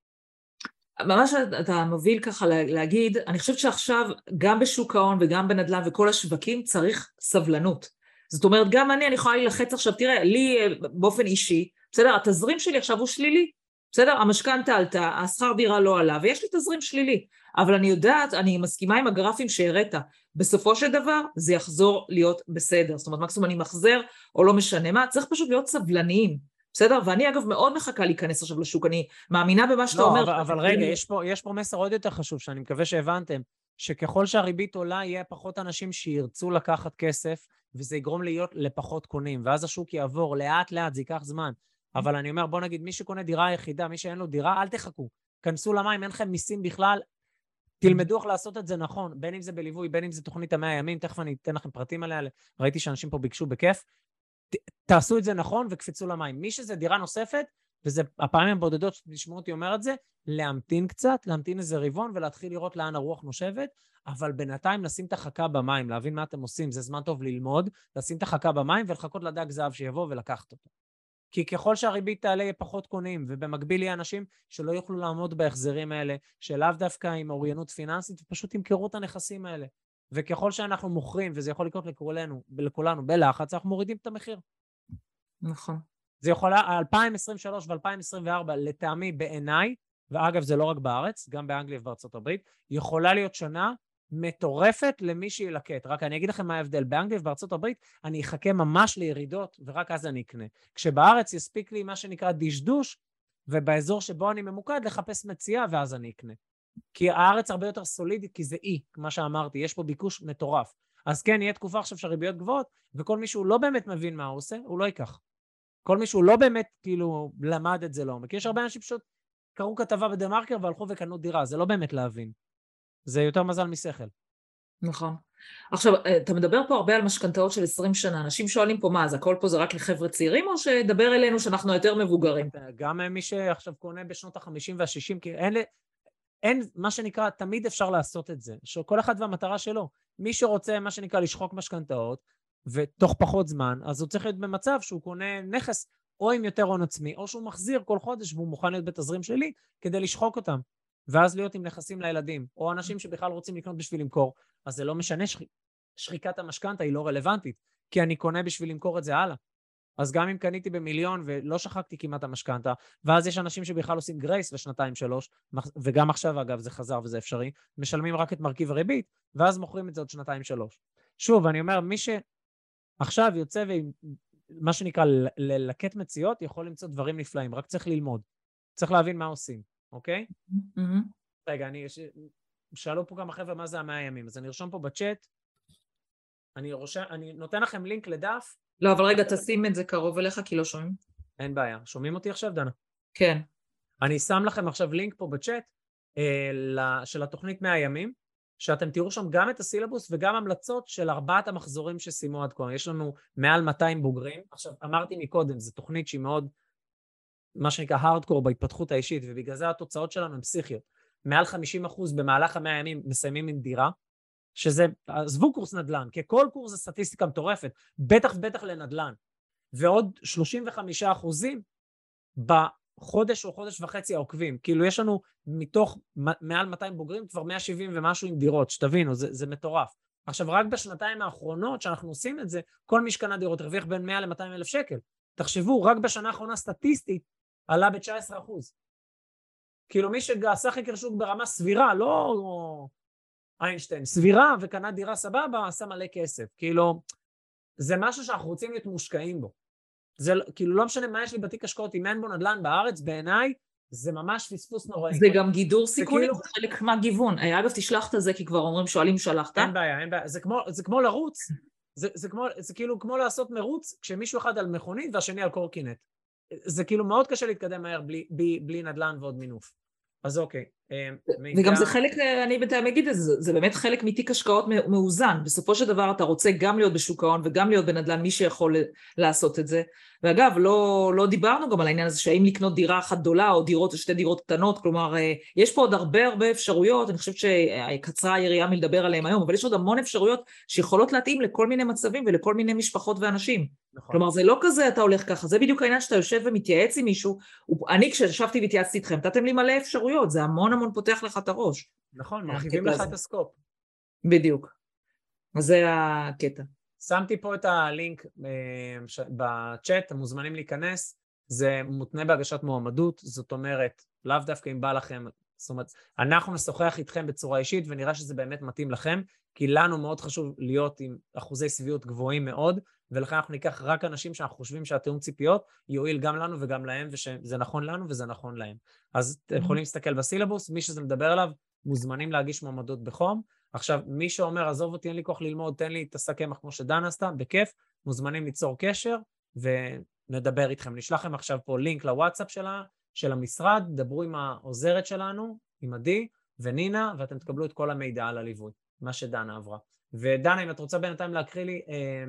ממש אתה מוביל ככה להגיד, אני חושבת שעכשיו גם בשוק ההון וגם בנדל"ן וכל השווקים צריך סבלנות. זאת אומרת, גם אני, אני יכולה להילחץ עכשיו, תראה, לי אה, באופן אישי, בסדר, התזרים שלי עכשיו הוא שלילי, בסדר, המשכנתה עלתה, השכר דירה לא עלה, ויש לי תזרים שלילי, אבל אני יודעת, אני מסכימה עם הגרפים שהראית, בסופו של דבר זה יחזור להיות בסדר, זאת אומרת, מקסימום אני מחזר או לא משנה מה, צריך פשוט להיות סבלניים. בסדר? ואני אגב מאוד מחכה להיכנס עכשיו לשוק, אני מאמינה במה שאתה לא, אומר. אבל, אבל רגע, יש פה, יש פה מסר עוד יותר חשוב, שאני מקווה שהבנתם, שככל שהריבית עולה, יהיה פחות אנשים שירצו לקחת כסף, וזה יגרום להיות לפחות קונים, ואז השוק יעבור לאט-לאט, זה ייקח זמן. אבל אני אומר, בוא נגיד, מי שקונה דירה יחידה, מי שאין לו דירה, אל תחכו. כנסו למים, אין לכם מיסים בכלל, תלמדו איך לעשות את זה נכון, בין אם זה בליווי, בין אם זה תוכנית המאה ימים, תכף אני אתן לכם פרטים עליה, ראיתי שאנשים פה ביקשו בכיף. תעשו את זה נכון וקפצו למים. מי שזה דירה נוספת, וזה הפעמים הבודדות שתשמעו אותי אומר את זה, להמתין קצת, להמתין איזה רבעון ולהתחיל לראות לאן הרוח נושבת, אבל בינתיים לשים את החכה במים, להבין מה אתם עושים, זה זמן טוב ללמוד, לשים את החכה במים ולחכות לדג זהב שיבוא ולקחת אותו. כי ככל שהריבית תעלה יהיה פחות קונים, ובמקביל יהיה אנשים שלא יוכלו לעמוד בהחזרים האלה, שלאו דווקא עם אוריינות פיננסית, ופשוט ימכרו את הנכסים האלה. וככל שאנחנו מוכרים, וזה יכול לקרות לכולנו, לכולנו בלחץ, אנחנו מורידים את המחיר. נכון. זה יכולה, 2023 ו-2024 לטעמי בעיניי, ואגב זה לא רק בארץ, גם באנגליה ובארצות הברית, יכולה להיות שנה מטורפת למי שילקט. רק אני אגיד לכם מה ההבדל. באנגליה ובארצות הברית אני אחכה ממש לירידות, ורק אז אני אקנה. כשבארץ יספיק לי מה שנקרא דשדוש, ובאזור שבו אני ממוקד לחפש מציאה, ואז אני אקנה. כי הארץ הרבה יותר סולידית, כי זה אי, כמו שאמרתי, יש פה ביקוש מטורף. אז כן, יהיה תקופה עכשיו של ריביות גבוהות, וכל מי שהוא לא באמת מבין מה הוא עושה, הוא לא ייקח. כל מי שהוא לא באמת, כאילו, למד את זה לעומק. יש הרבה אנשים פשוט קראו כתבה בדה מרקר והלכו וקנו דירה, זה לא באמת להבין. זה יותר מזל משכל. נכון. עכשיו, אה, אתה מדבר פה הרבה על משכנתאות של 20 שנה, אנשים שואלים פה מה, אז הכל פה זה רק לחבר'ה צעירים, או שדבר אלינו שאנחנו יותר מבוגרים? גם מי שעכשיו קונה בשנות ה-50 וה-60, כי אין, אין, מה שנקרא, תמיד אפשר לעשות את זה, שכל אחד והמטרה שלו. מי שרוצה, מה שנקרא, לשחוק משכנתאות, ותוך פחות זמן, אז הוא צריך להיות במצב שהוא קונה נכס או עם יותר הון עצמי, או שהוא מחזיר כל חודש והוא מוכן להיות בתזרים שלי כדי לשחוק אותם. ואז להיות עם נכסים לילדים, או אנשים שבכלל רוצים לקנות בשביל למכור, אז זה לא משנה, שח... שחיקת המשכנתה היא לא רלוונטית, כי אני קונה בשביל למכור את זה הלאה. אז גם אם קניתי במיליון ולא שחקתי כמעט המשכנתה, ואז יש אנשים שבכלל עושים גרייס לשנתיים שלוש, וגם עכשיו אגב זה חזר וזה אפשרי, משלמים רק את מרכיב הריבית, ואז מוכרים את זה עוד שנתיים שלוש. שוב, אני אומר, מי שעכשיו יוצא ומה שנקרא ללקט מציאות, יכול למצוא דברים נפלאים, רק צריך ללמוד. צריך להבין מה עושים. אוקיי? Mm-hmm. רגע, אני... שאלו פה כמה חבר'ה מה זה המאה ימים, אז אני ארשום פה בצ'אט. אני, רושם, אני נותן לכם לינק לדף. לא, אבל רגע, תשים את זה קרוב אליך, כי לא שומעים. אין בעיה. שומעים אותי עכשיו, דנה? כן. אני שם לכם עכשיו לינק פה בצ'אט אה, של התוכנית 100 ימים, שאתם תראו שם גם את הסילבוס וגם המלצות של ארבעת המחזורים שסיימו עד כה. יש לנו מעל 200 בוגרים. עכשיו, אמרתי מקודם, זו תוכנית שהיא מאוד מה שנקרא הארדקור בהתפתחות האישית, ובגלל זה התוצאות שלנו הן פסיכיות. מעל 50% במהלך המאה הימים מסיימים עם דירה, שזה, עזבו קורס נדל"ן, כי כל קורס זה סטטיסטיקה מטורפת, בטח ובטח לנדל"ן. ועוד 35 אחוזים בחודש או חודש וחצי העוקבים. כאילו יש לנו מתוך מעל 200 בוגרים כבר 170 ומשהו עם דירות, שתבינו, זה, זה מטורף. עכשיו, רק בשנתיים האחרונות שאנחנו עושים את זה, כל מי שקנה דירות הרוויח בין 100 ל-200 אלף שקל. תחשבו, רק בשנה האחרונה סטטיסטית עלה ב-19%. כאילו מי שעשה חקר שוק ברמה סבירה, לא איינשטיין, סבירה וקנה דירה סבבה, עשה מלא כסף. כאילו, זה משהו שאנחנו רוצים להיות מושקעים בו. זה כאילו לא משנה מה יש לי בתיק השקעות, אם אין בו נדל"ן בארץ, בעיניי זה ממש פספוס נוראי. זה גם גידור סיכונים, זה, כאילו... זה חלק מהגיוון. אגב, תשלח את זה כי כבר אומרים, שואלים שלחת. אין בעיה, אין בעיה. זה כמו, זה כמו לרוץ, זה, זה, כמו, זה כאילו כמו לעשות מרוץ כשמישהו אחד על מכונית והשני על קורקינט. זה כאילו מאוד קשה להתקדם מהר בלי, בלי, בלי נדל"ן ועוד מינוף. אז אוקיי. אמ, וגם זה חלק, אני בינתיים אגיד את זה, זה באמת חלק מתיק השקעות מאוזן. בסופו של דבר אתה רוצה גם להיות בשוק ההון וגם להיות בנדל"ן, מי שיכול לעשות את זה. ואגב, לא, לא דיברנו גם על העניין הזה שהאם לקנות דירה אחת גדולה או דירות או שתי דירות קטנות, כלומר, אה, יש פה עוד הרבה הרבה אפשרויות, אני חושבת שקצרה היריעה מלדבר עליהן היום, אבל יש עוד המון אפשרויות שיכולות להתאים לכל מיני מצבים ולכל מיני משפחות ואנשים. נכון. כלומר, זה לא כזה אתה הולך ככה, זה בדיוק העניין שאתה יושב ומתייעץ עם מישהו. אני כשישבתי והתייעצתי איתכם, נתתם לי מלא אפשרויות, זה המון המון פותח לך את הראש. נכון, מרחיבים לך את הסקופ. בדיוק. אז זה הקטע. שמתי פה את הלינק אה, בצ'אט, אתם מוזמנים להיכנס, זה מותנה בהגשת מועמדות, זאת אומרת, לאו דווקא אם בא לכם, זאת אומרת, אנחנו נשוחח איתכם בצורה אישית ונראה שזה באמת מתאים לכם, כי לנו מאוד חשוב להיות עם אחוזי שביעות גבוהים מאוד, ולכן אנחנו ניקח רק אנשים שאנחנו חושבים שהתיאום ציפיות יועיל גם לנו וגם להם, ושזה נכון לנו וזה נכון להם. אז אתם יכולים להסתכל בסילבוס, מי שזה מדבר עליו, מוזמנים להגיש מועמדות בחום. עכשיו, מי שאומר, עזוב אותי, אין לי כוח ללמוד, תן לי את השק קמח כמו שדנה עשתה, בכיף, מוזמנים ליצור קשר ונדבר איתכם. נשלח לכם עכשיו פה לינק לוואטסאפ שלה, של המשרד, דברו עם העוזרת שלנו, עם עדי ונינה, ואתם תקבלו את כל המידע על הליווי, מה שדנה עברה. ודנה, אם את רוצה בינתיים להקריא לי אה,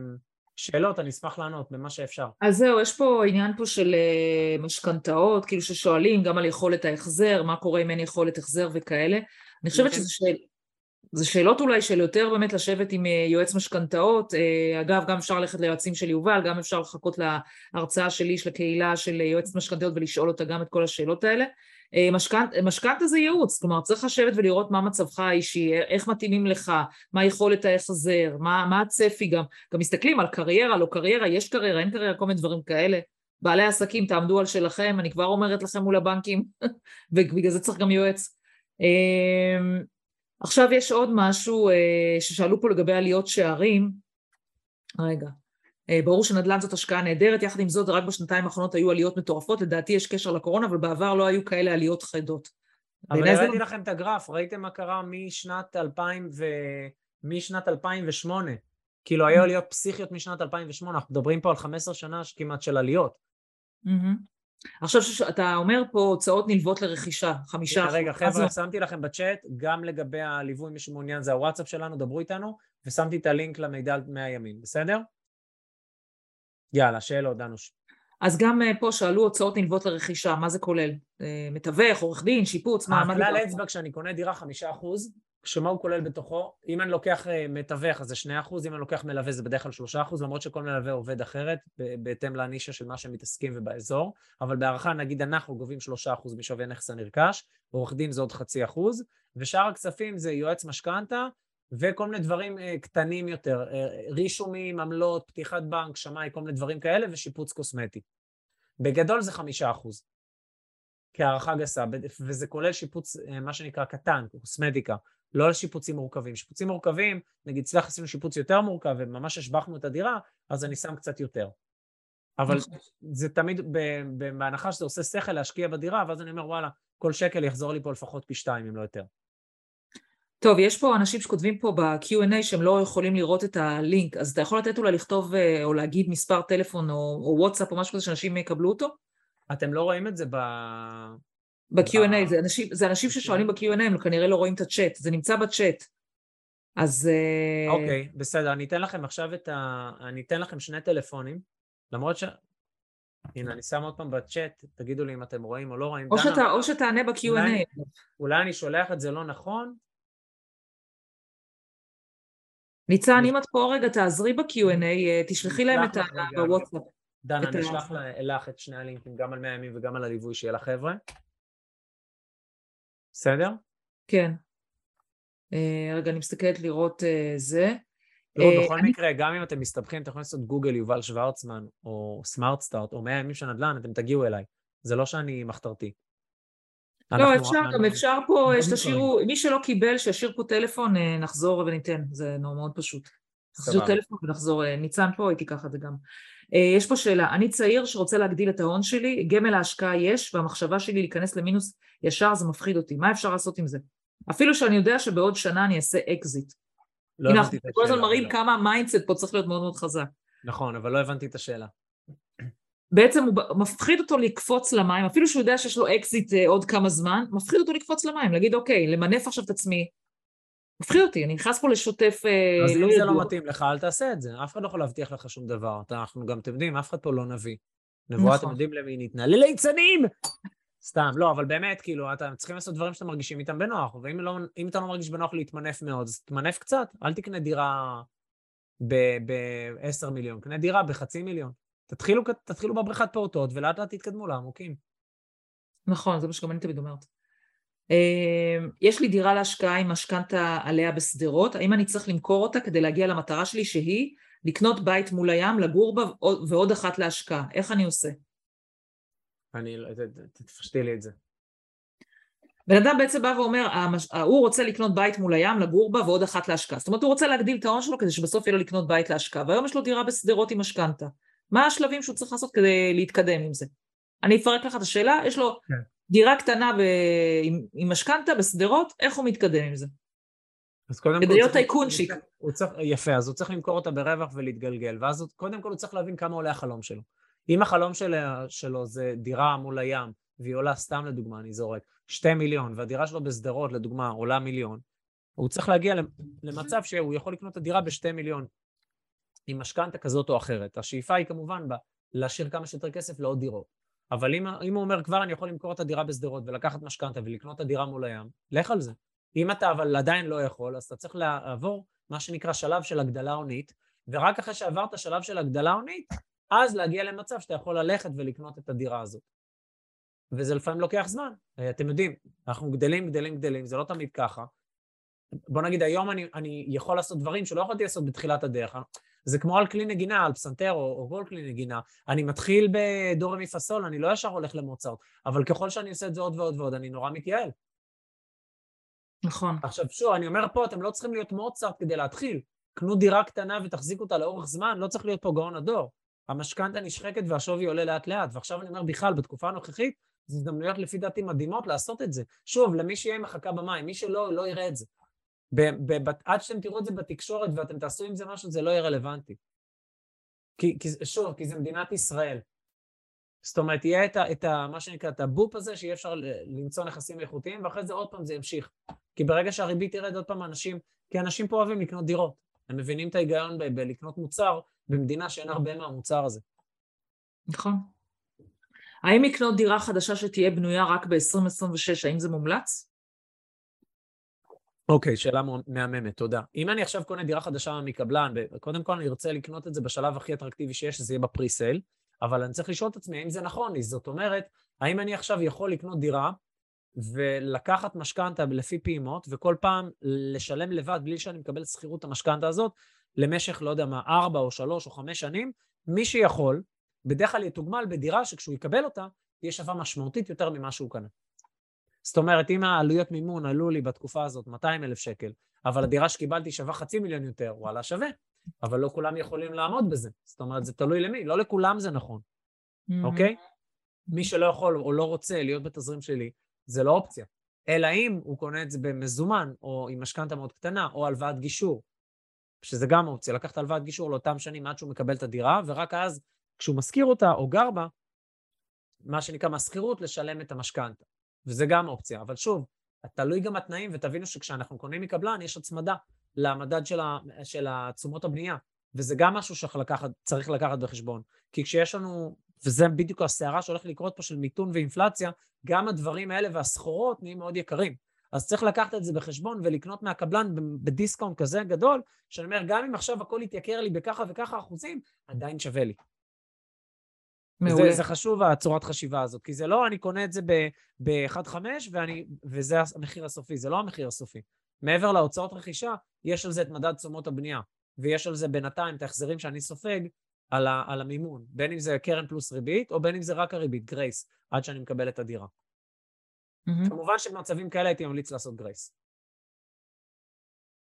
שאלות, אני אשמח לענות במה שאפשר. אז זהו, יש פה עניין פה של אה, משכנתאות, כאילו ששואלים גם על יכולת ההחזר, מה קורה אם אין יכולת החזר וכאלה. אני חושבת אוקיי. שזה שאל... זה שאלות אולי של יותר באמת לשבת עם אה, יועץ משכנתאות, אה, אגב גם אפשר ללכת ליועצים של יובל, גם אפשר לחכות להרצאה שלי של הקהילה של יועץ משכנתאות ולשאול אותה גם את כל השאלות האלה. משכנתה זה ייעוץ, כלומר צריך לשבת ולראות מה מצבך האישי, איך מתאימים לך, מה יכולת ההחזר, מה, מה הצפי גם, גם מסתכלים על קריירה, לא קריירה, יש קריירה, אין קריירה, כל מיני דברים כאלה, בעלי עסקים, תעמדו על שלכם, אני כבר אומרת לכם מול הבנקים, (laughs) ובגלל זה צריך גם יועץ. אמ, עכשיו יש עוד משהו אה, ששאלו פה לגבי עליות שערים. רגע. אה, ברור שנדל"ן זאת השקעה נהדרת, יחד עם זאת רק בשנתיים האחרונות היו עליות מטורפות, לדעתי יש קשר לקורונה, אבל בעבר לא היו כאלה עליות חדות. אבל הראיתי לכם את הגרף, ראיתם מה קרה משנת 2000 ו... משנת 2008. כאילו היו עליות פסיכיות משנת 2008, אנחנו מדברים פה על 15 שנה כמעט של עליות. עכשיו אתה אומר פה הוצאות נלוות לרכישה, חמישה אחוז. רגע, חבר'ה, שמתי לכם בצ'אט, גם לגבי הליווי, מי שמעוניין זה הוואטסאפ שלנו, דברו איתנו, ושמתי את הלינק למידע על 100 ימים, בסדר? יאללה, שאלות, דנוש. אז גם אה, פה שאלו הוצאות נלוות לרכישה, מה זה כולל? אה, מתווך, עורך דין, שיפוץ, מה... הכלל אצבע כשאני קונה דירה חמישה אחוז, שמה הוא כולל בתוכו? אם אני לוקח אה, מתווך אז זה שני אחוז, אם אני לוקח מלווה זה בדרך כלל שלושה אחוז, למרות שכל מלווה עובד אחרת, בהתאם לנישה של מה שהם מתעסקים ובאזור, אבל בהערכה נגיד אנחנו גובים שלושה אחוז משווי נכס הנרכש, עורך דין זה עוד חצי אחוז, ושאר הכספים זה יועץ משכנתה, וכל מיני דברים uh, קטנים יותר, uh, רישומים, עמלות, פתיחת בנק, שמאי, כל מיני דברים כאלה, ושיפוץ קוסמטי. בגדול זה חמישה אחוז, כהערכה גסה, וזה כולל שיפוץ, uh, מה שנקרא קטן, קוסמטיקה, לא על שיפוצים מורכבים. שיפוצים מורכבים, נגיד אצלך עשינו שיפוץ יותר מורכב וממש השבחנו את הדירה, אז אני שם קצת יותר. אבל נכון. זה תמיד בהנחה שזה עושה שכל להשקיע בדירה, ואז אני אומר וואלה, כל שקל יחזור לי פה לפחות פי שתיים אם לא יותר. טוב, יש פה אנשים שכותבים פה ב-Q&A שהם לא יכולים לראות את הלינק, אז אתה יכול לתת אולי לכתוב אה, או להגיד מספר טלפון או, או וואטסאפ או משהו כזה שאנשים יקבלו אותו? אתם לא רואים את זה ב... ב-Q&A, זה אנשים, זה אנשים ששואלים ב-Q&A, הם כנראה לא רואים את הצ'אט, זה נמצא בצ'אט. אז... אה, אוקיי, okay, בסדר, אני אתן לכם עכשיו את ה... אני אתן לכם שני טלפונים, למרות ש... הנה, אני שם עוד פעם בצ'אט, תגידו לי אם אתם רואים או לא רואים. או, שאתה, או שתענה ב-Q&A. אולי, אולי אני שולח את זה לא נכון, ניצן, אם את פה רגע, תעזרי ב-Q&A, אה, תשלחי להם את ה... בוואטסאפ. דנה, אני אשלח לך את שני הלינקים, גם על 100 ימים וגם על הליווי שיהיה לחבר'ה. בסדר? כן. אה, רגע, אני מסתכלת לראות אה, זה. תראו, בכל מקרה, גם אם אתם מסתבכים, אתם יכולים לעשות גוגל יובל שוורצמן, או סמארט סטארט, או 100 ימים של נדל"ן, אתם תגיעו אליי. זה לא שאני מחתרתי. לא, אפשר, גם אפשר פה, שתשאירו, מי שלא קיבל, שישאיר פה טלפון, אה, נחזור וניתן, זה מאוד פשוט. נחזיר טלפון ונחזור, אה, ניצן פה, הייתי ככה זה גם. אה, יש פה שאלה, אני צעיר שרוצה להגדיל את ההון שלי, גמל ההשקעה יש, והמחשבה שלי להיכנס למינוס ישר זה מפחיד אותי, מה אפשר לעשות עם זה? אפילו שאני יודע שבעוד שנה אני אעשה אקזיט. לא הבנתי את השאלה. אנחנו כל הזמן מראים כמה ה mindset פה צריך להיות מאוד מאוד חזק. נכון, אבל לא הבנתי את השאלה. בעצם הוא מפחיד אותו לקפוץ למים, אפילו שהוא יודע שיש לו אקזיט אה, עוד כמה זמן, מפחיד אותו לקפוץ למים, להגיד אוקיי, למנף עכשיו את עצמי. מפחיד אותי, אני נכנס פה לשותף אה, אז לא אם זה לא מתאים לך, אל תעשה את זה. אף אחד לא יכול להבטיח לך שום דבר. אנחנו גם, אתם יודעים, אף אחד פה לא נביא. נבואה, אתם נכון. יודעים למי ניתנה? לליצנים! סתם, לא, אבל באמת, כאילו, אתם צריכים לעשות דברים שאתם מרגישים איתם בנוח, ואם לא, אתה לא מרגיש בנוח להתמנף מאוד, אז תמנף קצת, אל תקנה דירה ב-10 מיליון, קנה דירה בחצי מיליון. תתחילו, תתחילו בבריכת פעוטות ולאט לאט תתקדמו לעמוקים. נכון, זה מה שגם אני תמיד אומרת. אמ, יש לי דירה להשקעה עם משכנתה עליה בשדרות, האם אני צריך למכור אותה כדי להגיע למטרה שלי שהיא לקנות בית מול הים, לגור בה ועוד אחת להשקעה? איך אני עושה? אני, לא, תפשטי לי את זה. בן אדם בעצם בא ואומר, הוא רוצה לקנות בית מול הים, לגור בה ועוד אחת להשקעה. זאת אומרת, הוא רוצה להגדיל את ההון שלו כדי שבסוף יהיה לו לקנות בית להשקעה, והיום יש לו דירה בשדרות עם משכנתה. מה השלבים שהוא צריך לעשות כדי להתקדם עם זה? אני אפרק לך את השאלה, יש לו כן. דירה קטנה ב... עם, עם משכנתה בשדרות, איך הוא מתקדם עם זה? אז קודם כדי להיות טייקונשיק. יפה, אז הוא צריך למכור אותה ברווח ולהתגלגל, ואז קודם כל הוא צריך להבין כמה עולה החלום שלו. אם החלום של, שלו זה דירה מול הים, והיא עולה סתם לדוגמה, אני זורק, שתי מיליון, והדירה שלו בשדרות לדוגמה עולה מיליון, הוא צריך להגיע למצב שהוא יכול לקנות את הדירה בשתי מיליון, עם משכנתה כזאת או אחרת. השאיפה היא כמובן להשאיר כמה שיותר כסף לעוד דירות. אבל אם, אם הוא אומר כבר אני יכול למכור את הדירה בשדרות ולקחת משכנתה ולקנות את הדירה מול הים, לך על זה. אם אתה אבל עדיין לא יכול, אז אתה צריך לעבור מה שנקרא שלב של הגדלה הונית, ורק אחרי שעברת שלב של הגדלה הונית, אז להגיע למצב שאתה יכול ללכת ולקנות את הדירה הזאת. וזה לפעמים לוקח זמן. אתם יודעים, אנחנו גדלים, גדלים, גדלים, זה לא תמיד ככה. בוא נגיד, היום אני, אני יכול לעשות דברים שלא יכולתי לעשות בתחילת הדרך. זה כמו על כלי נגינה, על פסנתר או, או כל כלי נגינה. אני מתחיל בדור מפסול, אני לא ישר הולך למוצרט, אבל ככל שאני עושה את זה עוד ועוד ועוד, אני נורא מתייעל. נכון. עכשיו שוב, אני אומר פה, אתם לא צריכים להיות מוצרט כדי להתחיל. קנו דירה קטנה ותחזיקו אותה לאורך זמן, לא צריך להיות פה גאון הדור. המשכנתה נשחקת והשווי עולה לאט לאט, ועכשיו אני אומר בכלל, בתקופה הנוכחית, זו הזדמנויות לפי דעתי מדהימות לעשות את זה. שוב, למי שיהיה מחכה במים, מי שלא, לא יראה את זה. ב- עד שאתם תראו את זה בתקשורת ואתם תעשו עם זה משהו, זה לא יהיה רלוונטי. כי, כי שוב, כי זה מדינת ישראל. זאת אומרת, יהיה את, ה, את ה, מה שנקרא, את הבופ הזה, שיהיה אפשר למצוא נכסים איכותיים, ואחרי זה עוד פעם זה ימשיך. כי ברגע שהריבית תרד עוד פעם, אנשים, כי אנשים פה אוהבים לקנות דירות. הם מבינים את ההיגיון בלקנות מוצר במדינה שאין הרבה מהמוצר הזה. נכון. האם לקנות דירה חדשה שתהיה בנויה רק ב-2026, האם זה מומלץ? אוקיי, שאלה מהממת, תודה. אם אני עכשיו קונה דירה חדשה מקבלן, קודם כל אני ארצה לקנות את זה בשלב הכי אטרקטיבי שיש, שזה יהיה בפרי-סייל, אבל אני צריך לשאול את עצמי האם זה נכון לי. זאת אומרת, האם אני עכשיו יכול לקנות דירה ולקחת משכנתה לפי פעימות, וכל פעם לשלם לבד בלי שאני מקבל שכירות המשכנתה הזאת, למשך, לא יודע מה, ארבע או שלוש או חמש שנים, מי שיכול, בדרך כלל יתוגמל בדירה שכשהוא יקבל אותה, תהיה שווה משמעותית יותר ממה שהוא קנה. זאת אומרת, אם העלויות מימון עלו לי בתקופה הזאת 200 אלף שקל, אבל הדירה שקיבלתי שווה חצי מיליון יותר, וואלה, שווה. אבל לא כולם יכולים לעמוד בזה. זאת אומרת, זה תלוי למי, לא לכולם זה נכון. אוקיי? מי שלא יכול או לא רוצה להיות בתזרים שלי, זה לא אופציה. אלא אם הוא קונה את זה במזומן, או עם משכנתה מאוד קטנה, או הלוואת גישור, שזה גם אופציה, לקחת הלוואת גישור לאותם שנים עד שהוא מקבל את הדירה, ורק אז, כשהוא משכיר אותה או גר בה, מה שנקרא מהשכירות, לשלם את המשכנתה. וזה גם אופציה. אבל שוב, תלוי גם התנאים, ותבינו שכשאנחנו קונים מקבלן, יש הצמדה למדד של, של תשומות הבנייה, וזה גם משהו שצריך לקחת בחשבון. כי כשיש לנו, וזה בדיוק הסערה שהולכת לקרות פה של מיתון ואינפלציה, גם הדברים האלה והסחורות נהיים מאוד יקרים. אז צריך לקחת את זה בחשבון ולקנות מהקבלן בדיסקאונט כזה גדול, שאני אומר, גם אם עכשיו הכל יתייקר לי בככה וככה אחוזים, עדיין שווה לי. מעולה. זה, זה חשוב, הצורת חשיבה הזאת, כי זה לא, אני קונה את זה ב-1.5 וזה המחיר הסופי, זה לא המחיר הסופי. מעבר להוצאות רכישה, יש על זה את מדד תשומות הבנייה, ויש על זה בינתיים את ההחזרים שאני סופג על, ה, על המימון, בין אם זה קרן פלוס ריבית, או בין אם זה רק הריבית, grace, עד שאני מקבל את הדירה. Mm-hmm. כמובן שבמצבים כאלה הייתי ממליץ לעשות grace.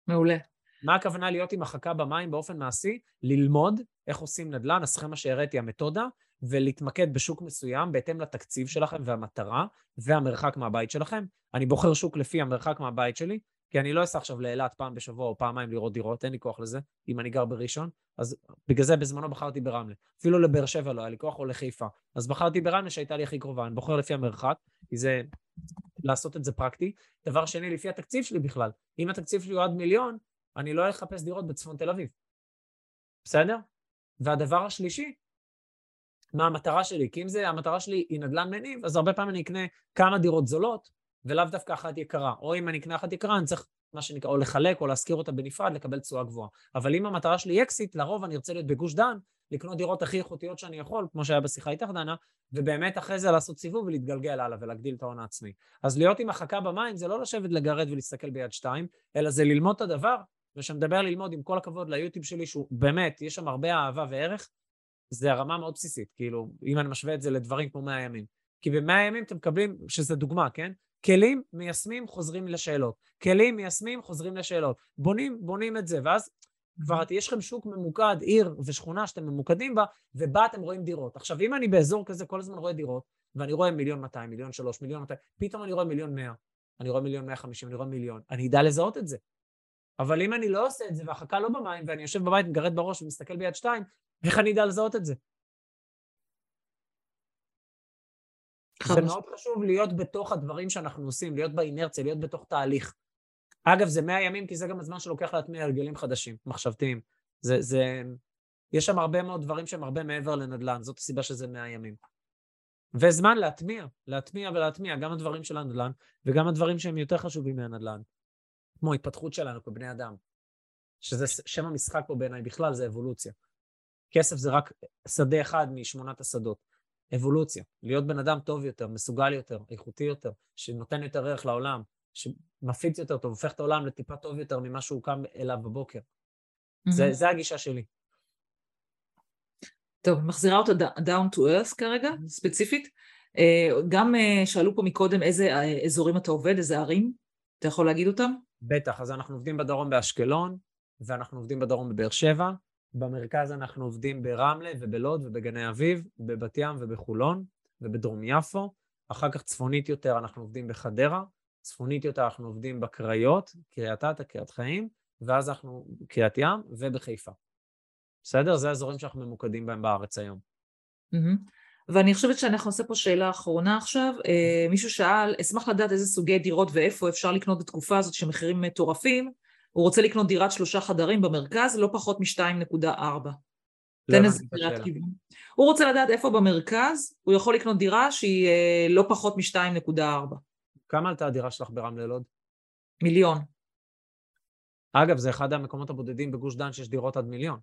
מעולה. מה הכוונה להיות עם החכה במים באופן מעשי? ללמוד איך עושים נדל"ן, הסכמה שהראיתי, המתודה, ולהתמקד בשוק מסוים בהתאם לתקציב שלכם והמטרה והמרחק מהבית שלכם. אני בוחר שוק לפי המרחק מהבית שלי, כי אני לא אסע עכשיו לאילת פעם בשבוע או פעמיים לראות דירות, אין לי כוח לזה, אם אני גר בראשון. אז בגלל זה בזמנו בחרתי ברמלה. אפילו לבאר שבע לא היה לי כוח, או לחיפה. אז בחרתי ברמלה שהייתה לי הכי קרובה. אני בוחר לפי המרחק, כי זה... לעשות את זה פרקטי. דבר שני, לפי התקציב שלי בכלל. אם התקציב שלי הוא עד מיליון, אני לא אלך לחפש דירות בצפון תל אביב. בסדר? והדבר השלישי, מה המטרה שלי? כי אם זה, המטרה שלי היא נדל"ן מניב, אז הרבה פעמים אני אקנה כמה דירות זולות, ולאו דווקא אחת יקרה. או אם אני אקנה אחת יקרה, אני צריך, מה שנקרא, או לחלק או להשכיר אותה בנפרד, לקבל תשואה גבוהה. אבל אם המטרה שלי היא אקסיט, לרוב אני ארצה להיות בגוש דן, לקנות דירות הכי איכותיות שאני יכול, כמו שהיה בשיחה איתך, דנה, ובאמת אחרי זה לעשות סיבוב ולהתגלגל הלאה ולהגדיל את ההון העצמי. אז להיות עם החכה במים זה לא לשבת לגרד ולהסתכל ביד שתיים, אלא זה ללמוד את הדבר, ושמדבר ללמוד, עם כל הכבוד ליוטיוב שלי, שהוא באמת, יש שם הרבה אהבה וערך, זה הרמה מאוד בסיסית, כאילו, אם אני משווה את זה לדברים כמו 100 ימים. כי ב-100 ימים אתם מקבלים, שזה דוגמה, כן? כלים, מיישמים, חוזרים לשאלות. כלים, מיישמים, חוזרים לשאלות. בונים, בונים את זה, ואז כבר יש לכם שוק ממוקד, עיר ושכונה שאתם ממוקדים בה, ובה אתם רואים דירות. עכשיו, אם אני באזור כזה כל הזמן רואה דירות, ואני רואה מיליון 200, מיליון 3, מיליון 200, פתאום אני רואה מיליון 100, אני רואה מיליון 150, אני רואה מיליון, אני אדע לזהות את זה. אבל אם אני לא עושה את זה והחכה לא במים, ואני יושב בבית, מגרד בראש ומסתכל ביד שתיים, איך אני אדע לזהות את זה? זה מאוד חשוב להיות בתוך הדברים שאנחנו עושים, להיות באינרציה, להיות בתוך תהליך. אגב, זה 100 ימים, כי זה גם הזמן שלוקח להטמיע הרגלים חדשים, מחשבתיים. זה, זה... יש שם הרבה מאוד דברים שהם הרבה מעבר לנדל"ן, זאת הסיבה שזה 100 ימים. וזמן להטמיע, להטמיע ולהטמיע, גם הדברים של הנדל"ן, וגם הדברים שהם יותר חשובים מהנדל"ן. כמו התפתחות שלנו כבני אדם, שזה שם המשחק פה בעיניי בכלל, זה אבולוציה. כסף זה רק שדה אחד משמונת השדות. אבולוציה, להיות בן אדם טוב יותר, מסוגל יותר, איכותי יותר, שנותן יותר ערך לעולם, שמפיץ יותר טוב, הופך את העולם לטיפה טוב יותר ממה שהוא קם אליו בבוקר. Mm-hmm. זה, זה הגישה שלי. טוב, מחזירה אותה down to earth כרגע, ספציפית. אה, גם אה, שאלו פה מקודם איזה אה, אזורים אתה עובד, איזה ערים, אתה יכול להגיד אותם? בטח, אז אנחנו עובדים בדרום באשקלון, ואנחנו עובדים בדרום בבאר שבע, במרכז אנחנו עובדים ברמלה ובלוד ובגני אביב, בבת ים ובחולון ובדרום יפו, אחר כך צפונית יותר אנחנו עובדים בחדרה, צפונית יותר אנחנו עובדים בקריות, קריית אתא, קריית חיים, ואז אנחנו, קריית ים ובחיפה. בסדר? זה האזורים שאנחנו ממוקדים בהם בארץ היום. Mm-hmm. ואני חושבת שאנחנו נעשה פה שאלה אחרונה עכשיו. אה, מישהו שאל, אשמח לדעת איזה סוגי דירות ואיפה אפשר לקנות בתקופה הזאת שמחירים מטורפים. הוא רוצה לקנות דירת שלושה חדרים במרכז, לא פחות מ-2.4. תן איזה דירת כיוון. הוא רוצה לדעת איפה במרכז הוא יכול לקנות דירה שהיא אה, לא פחות מ-2.4. כמה עלתה הדירה שלך ברמלה לוד? מיליון. אגב, זה אחד המקומות הבודדים בגוש דן שיש דירות עד מיליון.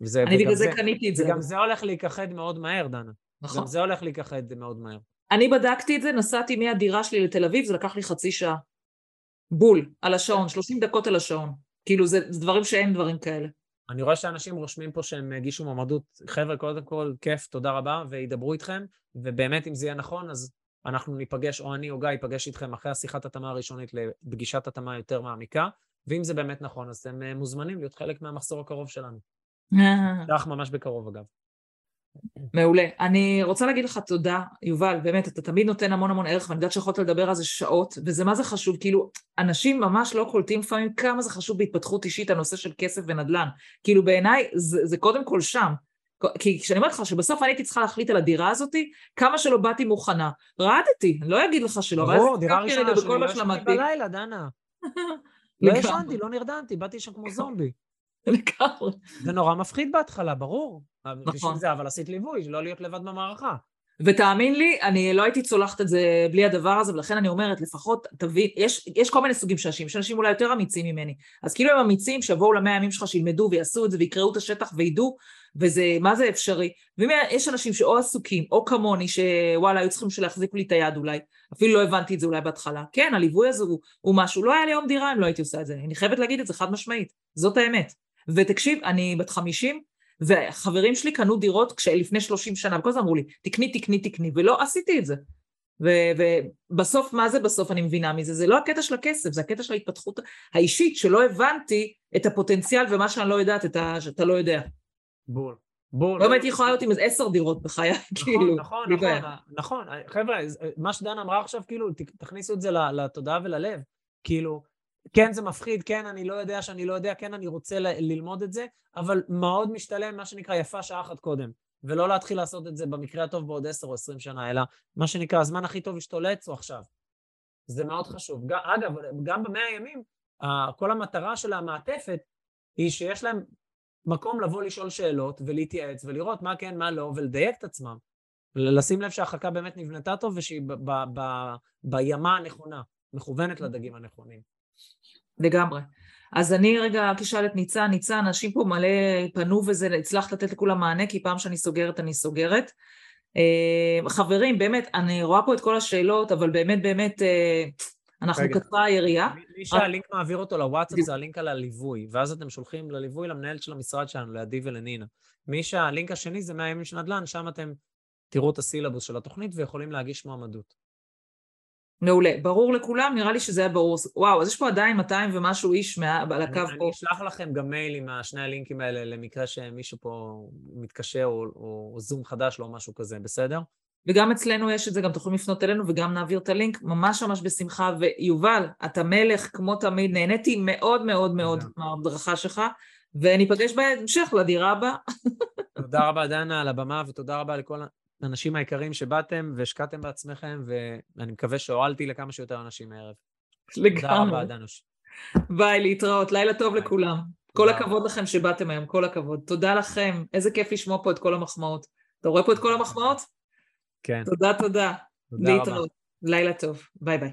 וזה, אני בגלל זה, זה קניתי את זה. וגם זה הולך להיכחד מאוד מהר, דנה. נכון. גם זה הולך להיכחד מאוד מהר. אני בדקתי את זה, נסעתי מהדירה שלי לתל אביב, זה לקח לי חצי שעה. בול, על השעון, 30 דקות על השעון. כאילו, זה, זה דברים שאין דברים כאלה. אני רואה שאנשים רושמים פה שהם הגישו מועמדות. חבר'ה, קודם כל, כיף, תודה רבה, וידברו איתכם, ובאמת, אם זה יהיה נכון, אז אנחנו ניפגש, או אני או גיא ייפגש איתכם אחרי השיחת התאמה הראשונית לפגישת התאמה יותר מעמיקה, ואם זה באמת נכון, אז אתם אה, מוזמנים להיות חלק מהמחזור הקרוב שלנו. נפתח ממש בקרוב, אגב. מעולה. אני רוצה להגיד לך תודה, יובל, באמת, אתה תמיד נותן המון המון ערך, ואני יודעת שיכולת לדבר על זה שעות, וזה מה זה חשוב, כאילו, אנשים ממש לא קולטים לפעמים כמה זה חשוב בהתפתחות אישית, הנושא של כסף ונדל"ן. כאילו, בעיניי, זה, זה קודם כל שם. כי כשאני אומרת לך שבסוף אני הייתי צריכה להחליט על הדירה הזאת, כמה שלא באתי מוכנה, רעדתי, לא אגיד לך שלא. ברור, דירה ראשונה שלי, לא ישנתי בלילה, דנה. (laughs) לא ישנתי, לא נרדמתי, באתי שם כמו זומבי. לגמרי. זה נורא מפחיד בהתחלה, ברור. נכון. בשביל זה, אבל עשית ליווי, לא להיות לבד במערכה. ותאמין לי, אני לא הייתי צולחת את זה בלי הדבר הזה, ולכן אני אומרת, לפחות תבין, יש, יש כל מיני סוגים של אנשים, יש אנשים אולי יותר אמיצים ממני, אז כאילו הם אמיצים, שיבואו למאה הימים שלך, שילמדו ויעשו את זה ויקראו את השטח וידעו, וזה, מה זה אפשרי? ואם יש אנשים שאו עסוקים, או כמוני, שוואלה, היו צריכים להחזיק לי את היד אולי, אפילו לא הבנתי את זה אולי בהתחלה, כן, הליווי הזה הוא, הוא משהו, לא היה לי יום דירה אם לא הייתי עושה את זה, אני חייבת להגיד את זה חד משמעית, זאת האמת. ותקשיב, אני בת חמישים, וחברים שלי קנו דירות כשלפני שלושים שנה, וכל הזמן אמרו לי, תקני, תקני, תקני, ולא עשיתי את זה. ו- ובסוף, מה זה בסוף אני מבינה מזה? זה לא הקטע של הכסף, זה הקטע של ההתפתחות האישית, שלא הבנתי את הפוטנציאל ומה שאני לא יודעת, את ה... שאתה לא יודע. בול. בול. לא באמת יכולה להיות עם איזה עשר דירות בחיי, (laughs) נכון, כאילו. נכון, נכון, נכון. חבר'ה, מה שדנה אמרה עכשיו, כאילו, תכניסו את זה לתודעה וללב. כאילו, כן זה מפחיד, כן אני לא יודע שאני לא יודע, כן אני רוצה ל- ללמוד את זה, אבל מאוד משתלם, מה שנקרא, יפה שעה אחת קודם. ולא להתחיל לעשות את זה במקרה הטוב בעוד עשר או עשרים שנה, אלא מה שנקרא, הזמן הכי טוב להשתולץ הוא עכשיו. זה מאוד חשוב. אגב, גם במאה הימים, כל המטרה של המעטפת היא שיש להם מקום לבוא לשאול שאלות ולהתייעץ ולראות מה כן, מה לא, ולדייק את עצמם. לשים לב שהחכה באמת נבנתה טוב ושהיא בימה הנכונה, מכוונת לדגים הנכונים. לגמרי. אז אני רגע תשאל את ניצן, ניצן, אנשים פה מלא פנו וזה, הצלחת לתת לכולם מענה, כי פעם שאני סוגרת אני סוגרת. אה, חברים, באמת, אני רואה פה את כל השאלות, אבל באמת באמת אה, אנחנו קצרה היריעה. מי שהלינק מעביר אותו לוואטסאפ זה הלינק על הליווי, ואז אתם שולחים לליווי למנהלת של המשרד שלנו, לעדי ולנינה. מי שהלינק השני זה 100 ימים של נדל"ן, שם אתם תראו את הסילבוס של התוכנית ויכולים להגיש מועמדות. מעולה. ברור לכולם? נראה לי שזה היה ברור. וואו, אז יש פה עדיין 200 ומשהו איש מה... על הקו פה. אני אשלח לכם גם מייל עם שני הלינקים האלה למקרה שמישהו פה מתקשר או, או, או זום חדש, לא משהו כזה, בסדר? וגם אצלנו יש את זה, גם תוכלו לפנות אלינו וגם נעביר את הלינק, ממש ממש בשמחה. ויובל, אתה מלך כמו תמיד, נהניתי מאוד מאוד מאוד מההדרכה שלך, וניפגש בהמשך לדירה הבאה. תודה רבה, דנה, על הבמה, ותודה רבה לכל האנשים היקרים שבאתם והשקעתם בעצמכם, ואני מקווה שהועלתי לכמה שיותר אנשים הערב. לגמרי. תודה רבה, דנוש. ביי, להתראות. לילה טוב ביי. לכולם. כל הכבוד לכם שבאתם היום, כל הכבוד. תודה לכם. איזה כיף לשמוע פה את כל המחמאות. אתה רואה פה את כל המחמאות? כן. תודה, תודה. תודה להתראות. רבה. לילה טוב. ביי ביי.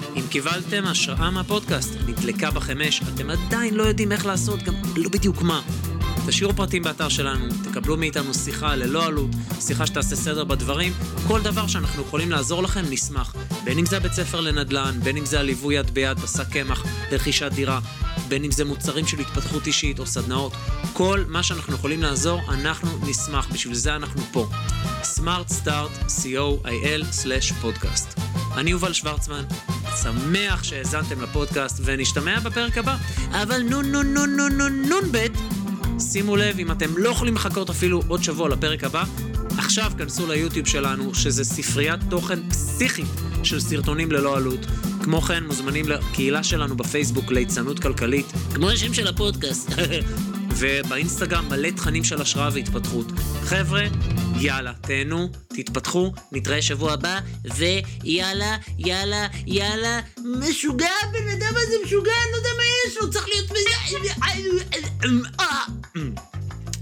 אם קיבלתם השראה מהפודקאסט, נדלקה בכם אתם עדיין לא יודעים איך לעשות, גם לא בדיוק מה. תשאירו פרטים באתר שלנו, תקבלו מאיתנו שיחה ללא עלות, שיחה שתעשה סדר בדברים, כל דבר שאנחנו יכולים לעזור לכם, נשמח. בין אם זה הבית ספר לנדל"ן, בין אם זה הליווי יד ביד בשק קמח לרכישת דירה, בין אם זה מוצרים של התפתחות אישית או סדנאות, כל מה שאנחנו יכולים לעזור, אנחנו נשמח, בשביל זה אנחנו פה. Smart Start, co.il/פודקאסט. אני יובל שוורצמן, שמח שהאזנתם לפודקאסט, ונשתמע בפרק הבא. אבל נון נון נון נון נון נון בית. שימו לב, אם אתם לא יכולים לחכות אפילו עוד שבוע לפרק הבא, עכשיו כנסו ליוטיוב שלנו, שזה ספריית תוכן פסיכית של סרטונים ללא עלות. כמו כן, מוזמנים לקהילה שלנו בפייסבוק ליצנות כלכלית, כמו השם של הפודקאסט. (laughs) ובאינסטגרם מלא תכנים של השראה והתפתחות. חבר'ה, יאללה, תהנו, תתפתחו, נתראה שבוע הבא, ויאללה, יאללה, יאללה, משוגע, הבן אדם הזה משוגע, אני לא יודע מה יש לו, צריך להיות... מזה...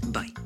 ביי.